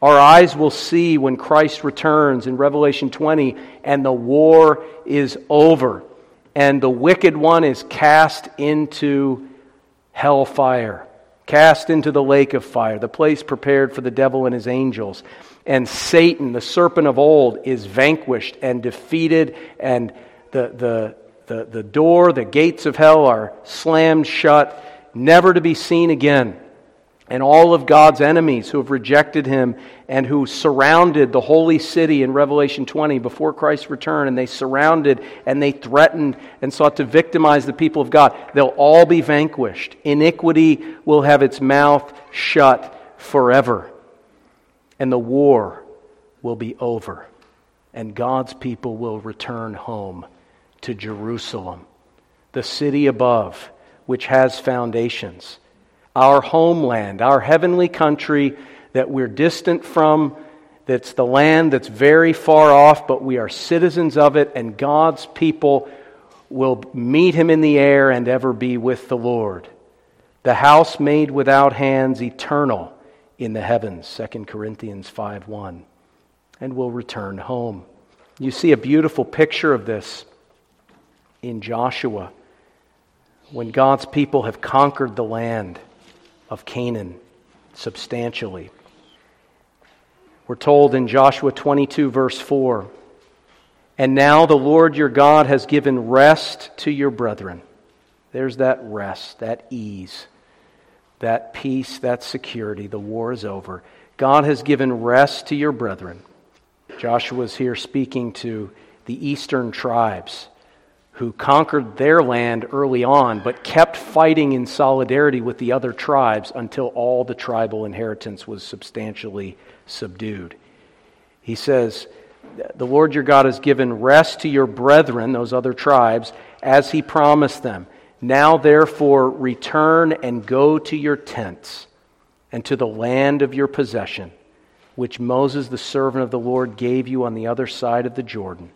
Our eyes will see when Christ returns in Revelation 20 and the war is over and the wicked one is cast into hellfire, cast into the lake of fire, the place prepared for the devil and his angels. And Satan, the serpent of old, is vanquished and defeated, and the, the, the, the door, the gates of hell are slammed shut, never to be seen again. And all of God's enemies who have rejected him and who surrounded the holy city in Revelation 20 before Christ's return, and they surrounded and they threatened and sought to victimize the people of God, they'll all be vanquished. Iniquity will have its mouth shut forever, and the war will be over, and God's people will return home to Jerusalem, the city above, which has foundations our homeland, our heavenly country that we're distant from, that's the land that's very far off, but we are citizens of it, and God's people will meet him in the air and ever be with the Lord. The house made without hands, eternal in the heavens, 2 Corinthians 5 1, and will return home. You see a beautiful picture of this in Joshua when God's people have conquered the land of Canaan substantially. We're told in Joshua 22, verse 4 And now the Lord your God has given rest to your brethren. There's that rest, that ease, that peace, that security. The war is over. God has given rest to your brethren. Joshua is here speaking to the eastern tribes who conquered their land early on, but kept fighting in solidarity with the other tribes until all the tribal inheritance was substantially subdued. He says, The Lord your God has given rest to your brethren, those other tribes, as he promised them. Now, therefore, return and go to your tents and to the land of your possession, which Moses, the servant of the Lord, gave you on the other side of the Jordan.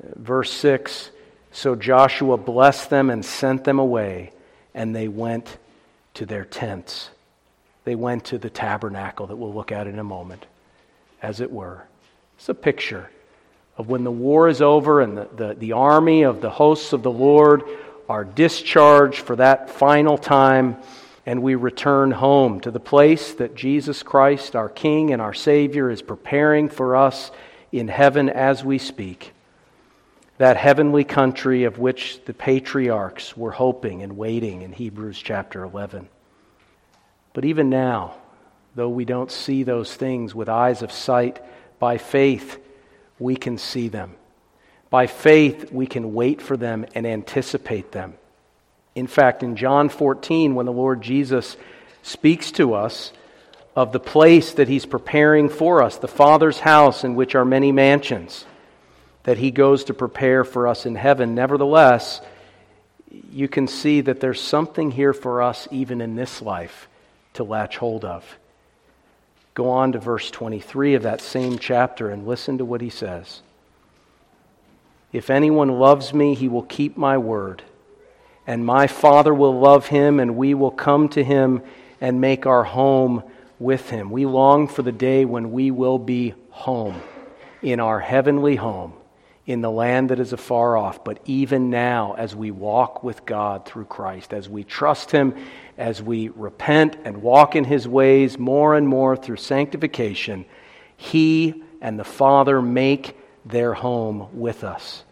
Verse 6 So Joshua blessed them and sent them away, and they went to their tents. They went to the tabernacle that we'll look at in a moment, as it were. It's a picture of when the war is over and the, the, the army of the hosts of the Lord are discharged for that final time, and we return home to the place that Jesus Christ, our King and our Savior, is preparing for us in heaven as we speak that heavenly country of which the patriarchs were hoping and waiting in Hebrews chapter 11. But even now, though we don't see those things with eyes of sight, by faith we can see them. By faith we can wait for them and anticipate them. In fact, in John 14, when the Lord Jesus speaks to us of the place that he's preparing for us, the Father's house in which are many mansions, that he goes to prepare for us in heaven. Nevertheless, you can see that there's something here for us even in this life to latch hold of. Go on to verse 23 of that same chapter and listen to what he says. If anyone loves me, he will keep my word, and my Father will love him, and we will come to him and make our home with him. We long for the day when we will be home, in our heavenly home in the land that is afar off, but even now as we walk with God through Christ, as we trust Him, as we repent and walk in His ways more and more through sanctification, He and the Father make their home with us.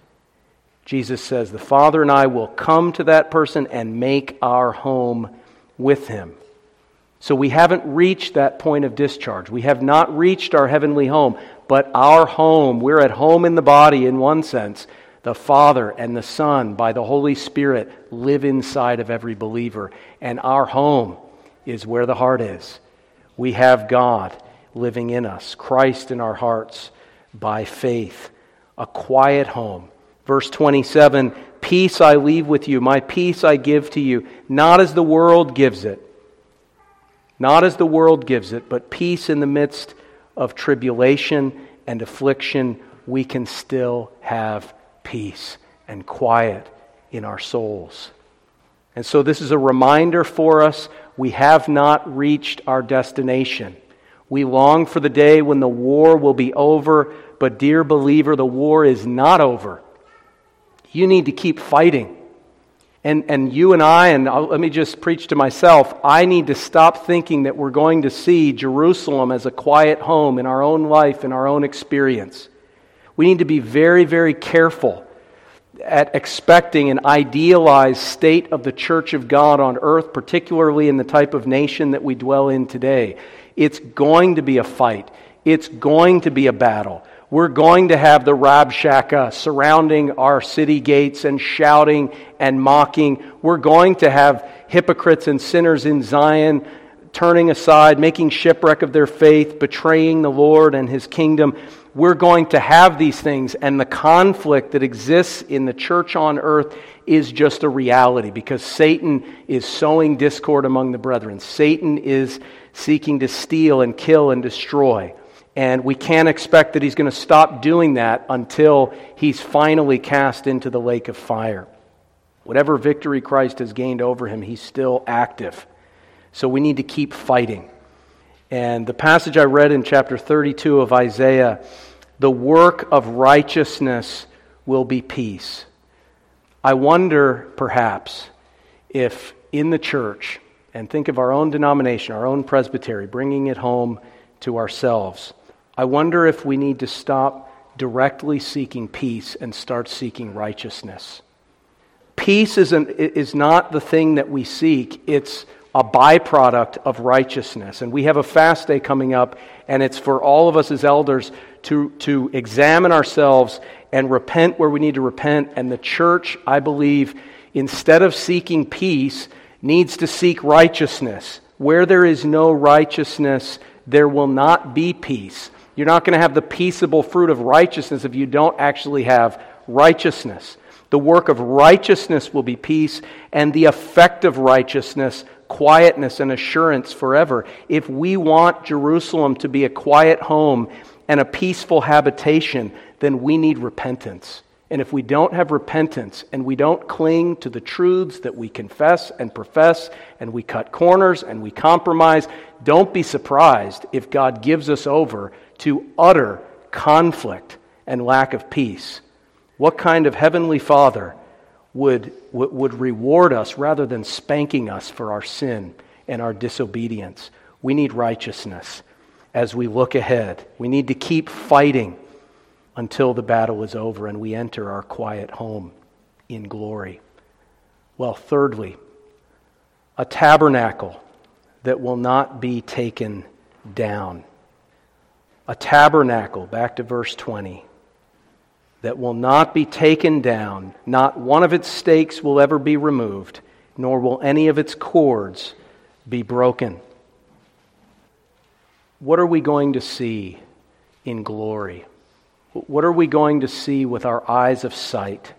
Jesus says, The Father and I will come to that person and make our home with him. So we haven't reached that point of discharge. We have not reached our heavenly home, but our home, we're at home in the body in one sense. The Father and the Son, by the Holy Spirit, live inside of every believer. And our home is where the heart is. We have God living in us, Christ in our hearts by faith. A quiet home. Verse 27 Peace I leave with you, my peace I give to you, not as the world gives it. Not as the world gives it, but peace in the midst of tribulation and affliction, we can still have peace and quiet in our souls. And so, this is a reminder for us we have not reached our destination. We long for the day when the war will be over, but, dear believer, the war is not over. You need to keep fighting. And, and you and I, and I'll, let me just preach to myself, I need to stop thinking that we're going to see Jerusalem as a quiet home in our own life, in our own experience. We need to be very, very careful at expecting an idealized state of the church of God on earth, particularly in the type of nation that we dwell in today. It's going to be a fight, it's going to be a battle. We're going to have the Rabshakeh surrounding our city gates and shouting and mocking. We're going to have hypocrites and sinners in Zion turning aside, making shipwreck of their faith, betraying the Lord and his kingdom we're going to have these things, and the conflict that exists in the church on earth is just a reality because Satan is sowing discord among the brethren. Satan is seeking to steal and kill and destroy. And we can't expect that he's going to stop doing that until he's finally cast into the lake of fire. Whatever victory Christ has gained over him, he's still active. So we need to keep fighting. And the passage I read in chapter 32 of Isaiah, the work of righteousness will be peace. I wonder, perhaps, if in the church, and think of our own denomination, our own presbytery, bringing it home to ourselves, I wonder if we need to stop directly seeking peace and start seeking righteousness. Peace is, an, is not the thing that we seek, it's a byproduct of righteousness. And we have a fast day coming up, and it's for all of us as elders to, to examine ourselves and repent where we need to repent. And the church, I believe, instead of seeking peace, needs to seek righteousness. Where there is no righteousness, there will not be peace. You're not going to have the peaceable fruit of righteousness if you don't actually have righteousness. The work of righteousness will be peace, and the effect of righteousness quietness and assurance forever. If we want Jerusalem to be a quiet home and a peaceful habitation, then we need repentance. And if we don't have repentance and we don't cling to the truths that we confess and profess and we cut corners and we compromise, don't be surprised if God gives us over to utter conflict and lack of peace. What kind of heavenly Father would, would reward us rather than spanking us for our sin and our disobedience. We need righteousness as we look ahead. We need to keep fighting until the battle is over and we enter our quiet home in glory. Well, thirdly, a tabernacle that will not be taken down. A tabernacle, back to verse 20 that will not be taken down. Not one of its stakes will ever be removed, nor will any of its cords be broken. What are we going to see in glory? What are we going to see with our eyes of sight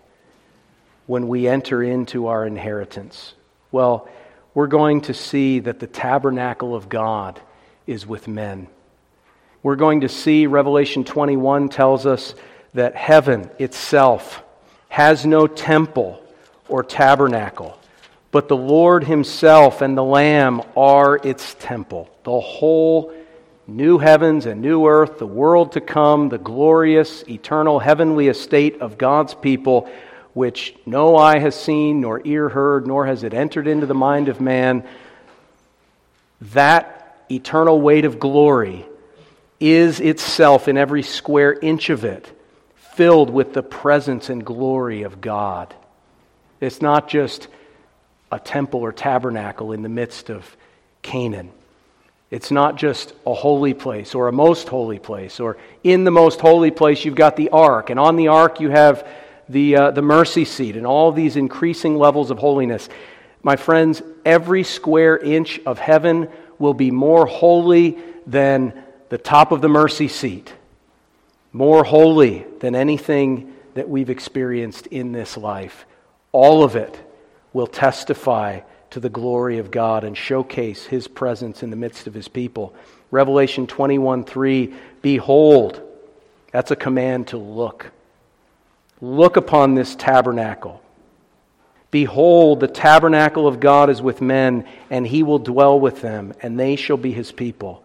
when we enter into our inheritance? Well, we're going to see that the tabernacle of God is with men. We're going to see, Revelation 21 tells us, that heaven itself has no temple or tabernacle, but the Lord Himself and the Lamb are its temple. The whole new heavens and new earth, the world to come, the glorious, eternal, heavenly estate of God's people, which no eye has seen, nor ear heard, nor has it entered into the mind of man, that eternal weight of glory is itself in every square inch of it filled with the presence and glory of God. It's not just a temple or tabernacle in the midst of Canaan. It's not just a holy place or a most holy place, or in the most holy place, you've got the ark, and on the ark, you have the, uh, the mercy seat and all these increasing levels of holiness. My friends, every square inch of heaven will be more holy than the top of the mercy seat more holy than anything that we've experienced in this life. All of it will testify to the glory of God and showcase his presence in the midst of his people. Revelation 21 3 Behold, that's a command to look. Look upon this tabernacle. Behold, the tabernacle of God is with men, and he will dwell with them, and they shall be his people.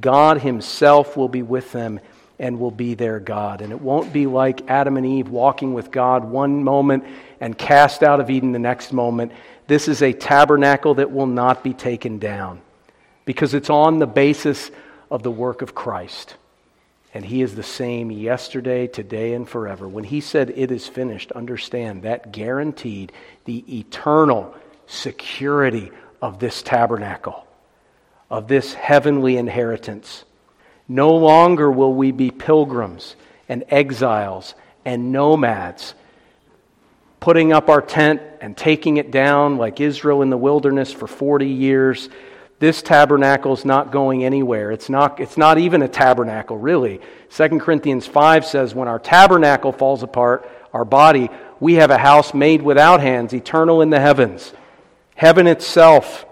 God himself will be with them and will be their God. And it won't be like Adam and Eve walking with God one moment and cast out of Eden the next moment. This is a tabernacle that will not be taken down because it's on the basis of the work of Christ. And he is the same yesterday, today, and forever. When he said it is finished, understand that guaranteed the eternal security of this tabernacle, of this heavenly inheritance. No longer will we be pilgrims and exiles and nomads, putting up our tent and taking it down like Israel in the wilderness for 40 years this tabernacle is not going anywhere. It's not, it's not even a tabernacle, really. 2 Corinthians 5 says, When our tabernacle falls apart, our body, we have a house made without hands, eternal in the heavens. Heaven itself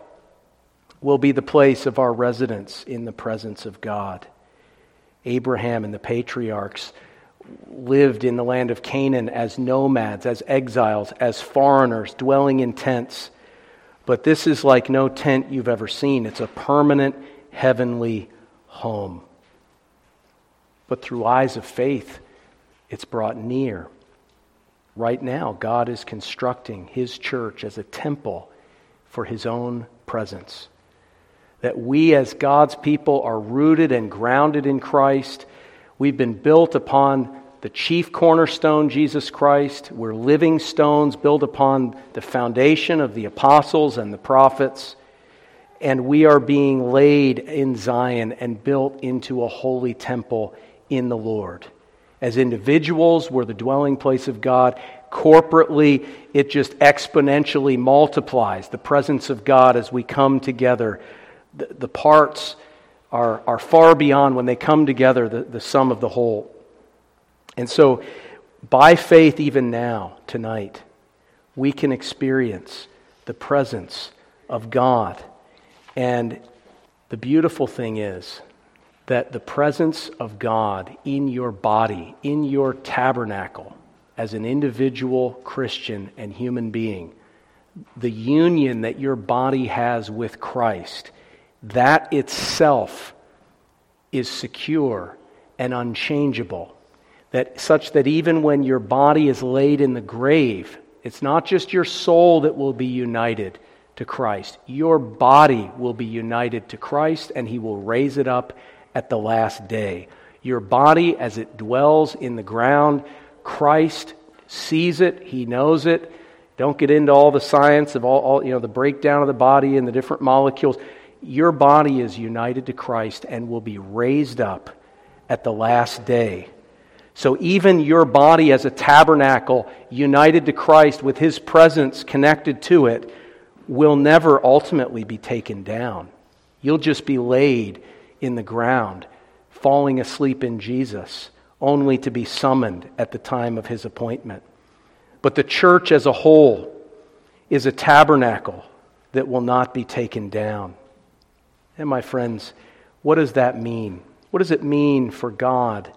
will be the place of our residence in the presence of God. Abraham and the patriarchs lived in the land of Canaan as nomads, as exiles, as foreigners, dwelling in tents. But this is like no tent you've ever seen. It's a permanent heavenly home. But through eyes of faith, it's brought near. Right now, God is constructing His church as a temple for His own presence. That we, as God's people, are rooted and grounded in Christ. We've been built upon the chief cornerstone, Jesus Christ. We're living stones built upon the foundation of the apostles and the prophets. And we are being laid in Zion and built into a holy temple in the Lord. As individuals, we're the dwelling place of God. Corporately, it just exponentially multiplies the presence of God as we come together. The, the parts are, are far beyond, when they come together, the, the sum of the whole. And so, by faith, even now, tonight, we can experience the presence of God. And the beautiful thing is that the presence of God in your body, in your tabernacle, as an individual Christian and human being, the union that your body has with Christ, that itself is secure and unchangeable that such that even when your body is laid in the grave, it's not just your soul that will be united to Christ. Your body will be united to Christ, and He will raise it up at the last day. Your body, as it dwells in the ground, Christ sees it, He knows it. Don't get into all the science of all, all you know, the breakdown of the body and the different molecules. Your body is united to Christ and will be raised up at the last day so even your body as a tabernacle united to Christ with his presence connected to it will never ultimately be taken down. You'll just be laid in the ground, falling asleep in Jesus, only to be summoned at the time of his appointment. But the church as a whole is a tabernacle that will not be taken down. And my friends, what does that mean? What does it mean for God?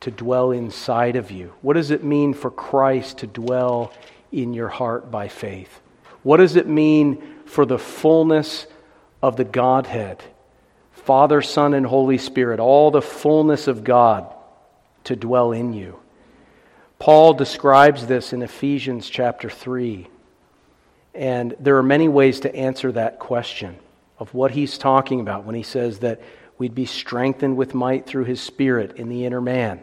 to dwell inside of you? What does it mean for Christ to dwell in your heart by faith? What does it mean for the fullness of the Godhead, Father, Son, and Holy Spirit, all the fullness of God to dwell in you? Paul describes this in Ephesians chapter 3. And there are many ways to answer that question of what he's talking about when he says that we'd be strengthened with might through his Spirit in the inner man.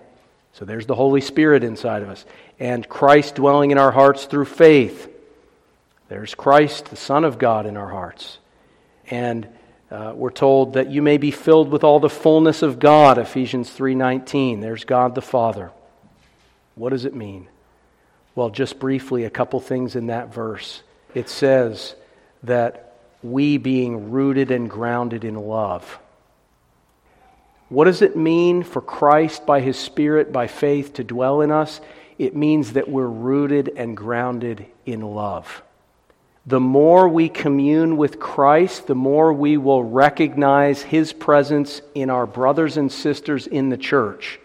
So there's the Holy Spirit inside of us. And Christ dwelling in our hearts through faith. There's Christ, the Son of God, in our hearts. And uh, we're told that you may be filled with all the fullness of God, Ephesians 3.19. There's God the Father. What does it mean? Well, just briefly, a couple things in that verse. It says that we being rooted and grounded in love. What does it mean for Christ by His Spirit, by faith, to dwell in us? It means that we're rooted and grounded in love. The more we commune with Christ, the more we will recognize His presence in our brothers and sisters in the church.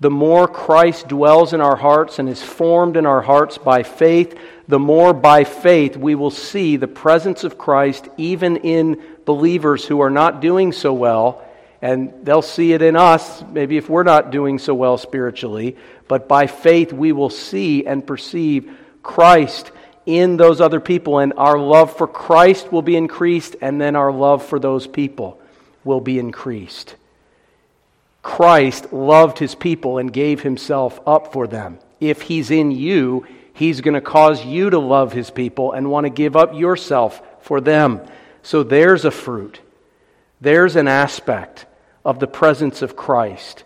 The more Christ dwells in our hearts and is formed in our hearts by faith, the more by faith we will see the presence of Christ even in believers who are not doing so well and they'll see it in us, maybe if we're not doing so well spiritually, but by faith we will see and perceive Christ in those other people, and our love for Christ will be increased, and then our love for those people will be increased. Christ loved his people and gave himself up for them. If he's in you, he's going to cause you to love his people and want to give up yourself for them. So there's a fruit. There's an aspect of the presence of Christ,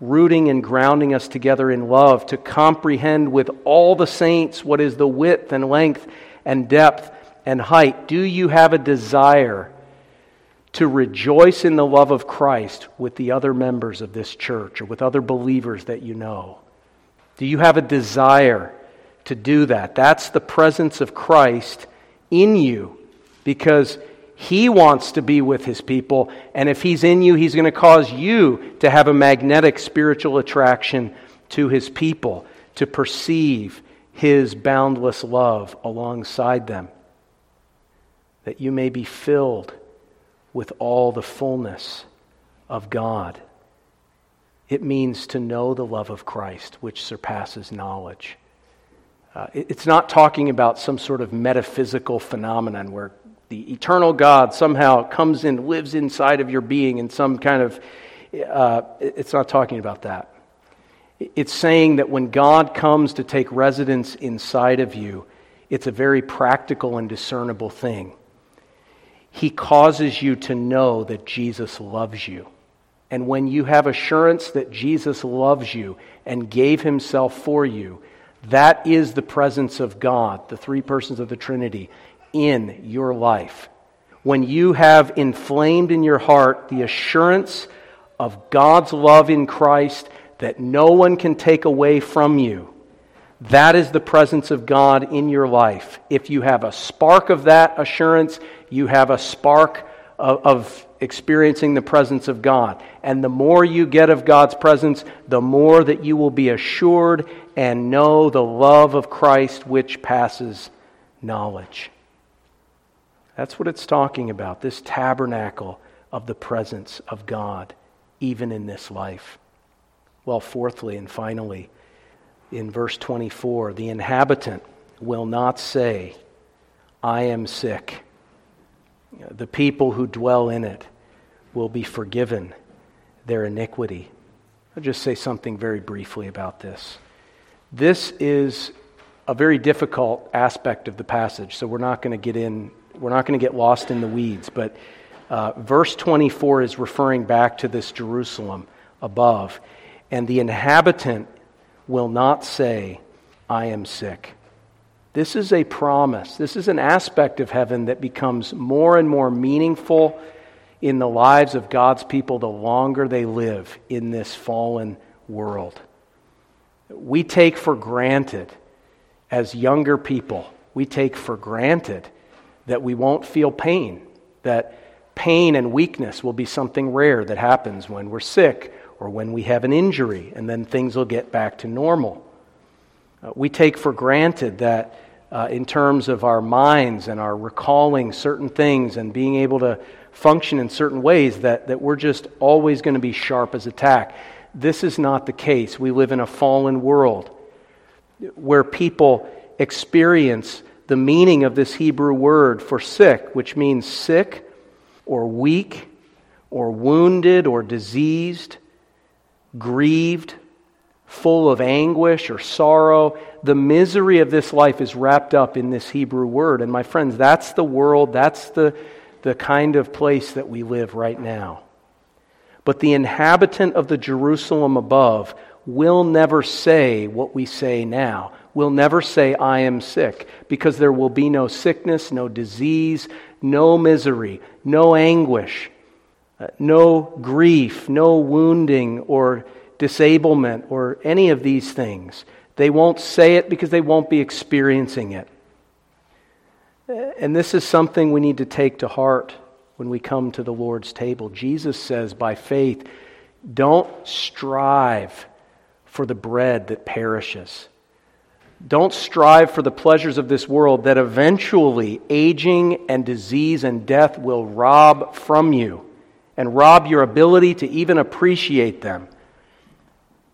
rooting and grounding us together in love to comprehend with all the saints what is the width and length and depth and height. Do you have a desire to rejoice in the love of Christ with the other members of this church or with other believers that you know? Do you have a desire to do that? That's the presence of Christ in you because he wants to be with his people, and if he's in you, he's going to cause you to have a magnetic spiritual attraction to his people, to perceive his boundless love alongside them, that you may be filled with all the fullness of God. It means to know the love of Christ, which surpasses knowledge. Uh, it's not talking about some sort of metaphysical phenomenon where the eternal God somehow comes in, lives inside of your being in some kind of. Uh, it's not talking about that. It's saying that when God comes to take residence inside of you, it's a very practical and discernible thing. He causes you to know that Jesus loves you. And when you have assurance that Jesus loves you and gave himself for you, that is the presence of God, the three persons of the Trinity, in your life. When you have inflamed in your heart the assurance of God's love in Christ that no one can take away from you, that is the presence of God in your life. If you have a spark of that assurance, you have a spark of, of, experiencing the presence of God. And the more you get of God's presence, the more that you will be assured and know the love of Christ which passes knowledge. That's what it's talking about this tabernacle of the presence of God, even in this life. Well, fourthly and finally, in verse 24, the inhabitant will not say, I am sick. The people who dwell in it will be forgiven their iniquity. I'll just say something very briefly about this. This is a very difficult aspect of the passage, so we're not going to get in we're not going to get lost in the weeds, but uh, verse 24 is referring back to this Jerusalem above. And the inhabitant will not say, I am sick. This is a promise. This is an aspect of heaven that becomes more and more meaningful in the lives of God's people the longer they live in this fallen world. We take for granted, as younger people, we take for granted that we won't feel pain, that pain and weakness will be something rare that happens when we're sick or when we have an injury, and then things will get back to normal. Uh, we take for granted that uh, in terms of our minds and our recalling certain things and being able to function in certain ways, that, that we're just always going to be sharp as a tack. This is not the case. We live in a fallen world where people experience the meaning of this Hebrew word for sick, which means sick or weak or wounded or diseased, grieved, full of anguish or sorrow. The misery of this life is wrapped up in this Hebrew word. And my friends, that's the world, that's the, the kind of place that we live right now. But the inhabitant of the Jerusalem above will never say what we say now will never say, I am sick, because there will be no sickness, no disease, no misery, no anguish, uh, no grief, no wounding or disablement or any of these things. They won't say it because they won't be experiencing it. And this is something we need to take to heart when we come to the Lord's table. Jesus says, by faith, don't strive for the bread that perishes don't strive for the pleasures of this world that eventually aging and disease and death will rob from you and rob your ability to even appreciate them.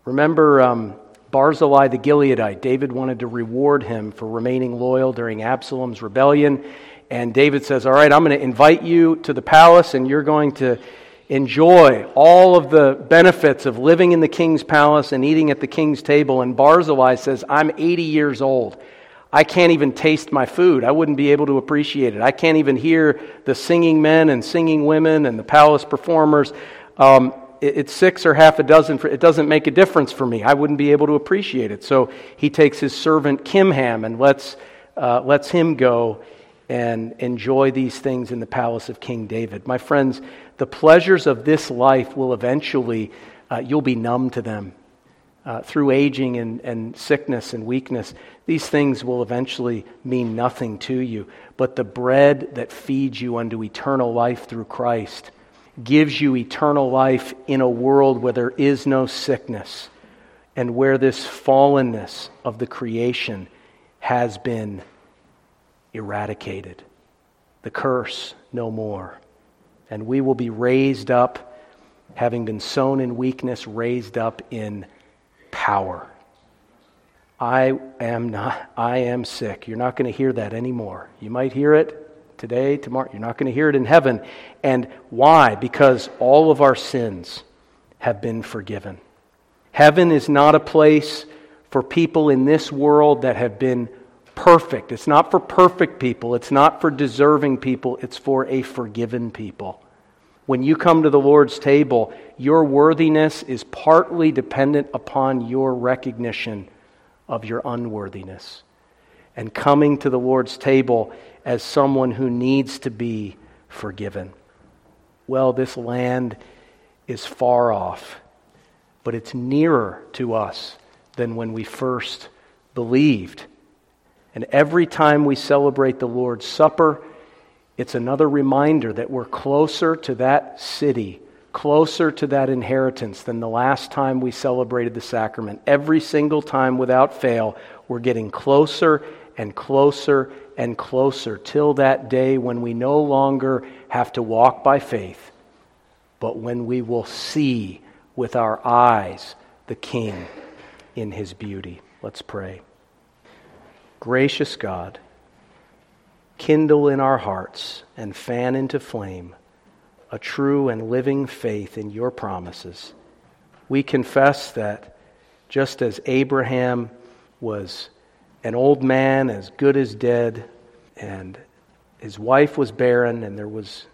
Remember um, Barzillai the Gileadite. David wanted to reward him for remaining loyal during Absalom's rebellion. And David says, All right, I'm going to invite you to the palace, and you're going to enjoy all of the benefits of living in the king's palace and eating at the king's table. And Barzillai says, I'm 80 years old. I can't even taste my food. I wouldn't be able to appreciate it. I can't even hear the singing men and singing women and the palace performers. Um, it's six or half a dozen. For, it doesn't make a difference for me. I wouldn't be able to appreciate it. So he takes his servant Kimham and lets, uh, lets him go and enjoy these things in the palace of King David. My friends, the pleasures of this life will eventually, uh, you'll be numb to them. Uh, through aging and, and sickness and weakness, these things will eventually mean nothing to you. But the bread that feeds you unto eternal life through Christ gives you eternal life in a world where there is no sickness and where this fallenness of the creation has been eradicated. The curse no more. And we will be raised up, having been sown in weakness, raised up in power. I am not I am sick. You're not going to hear that anymore. You might hear it today, tomorrow. You're not going to hear it in heaven. And why? Because all of our sins have been forgiven. Heaven is not a place for people in this world that have been perfect. It's not for perfect people. It's not for deserving people. It's for a forgiven people. When you come to the Lord's table, your worthiness is partly dependent upon your recognition of your unworthiness. And coming to the Lord's table as someone who needs to be forgiven. Well, this land is far off, but it's nearer to us than when we first believed. And every time we celebrate the Lord's Supper, it's another reminder that we're closer to that city, closer to that inheritance than the last time we celebrated the sacrament. Every single time without fail, we're getting closer and closer and closer till that day when we no longer have to walk by faith, but when we will see with our eyes the King in his beauty. Let's pray. Gracious God, kindle in our hearts and fan into flame a true and living faith in your promises. We confess that just as Abraham was an old man as good as dead, and his wife was barren, and there was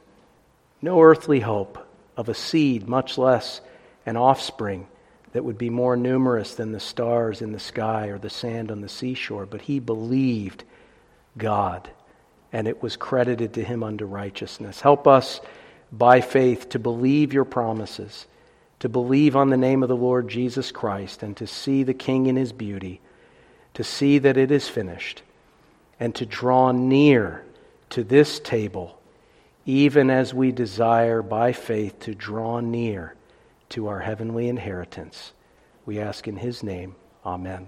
no earthly hope of a seed, much less an offspring that would be more numerous than the stars in the sky or the sand on the seashore. But he believed God, and it was credited to him unto righteousness. Help us by faith to believe your promises, to believe on the name of the Lord Jesus Christ, and to see the King in his beauty to see that it is finished, and to draw near to this table, even as we desire by faith to draw near to our heavenly inheritance. We ask in his name. Amen.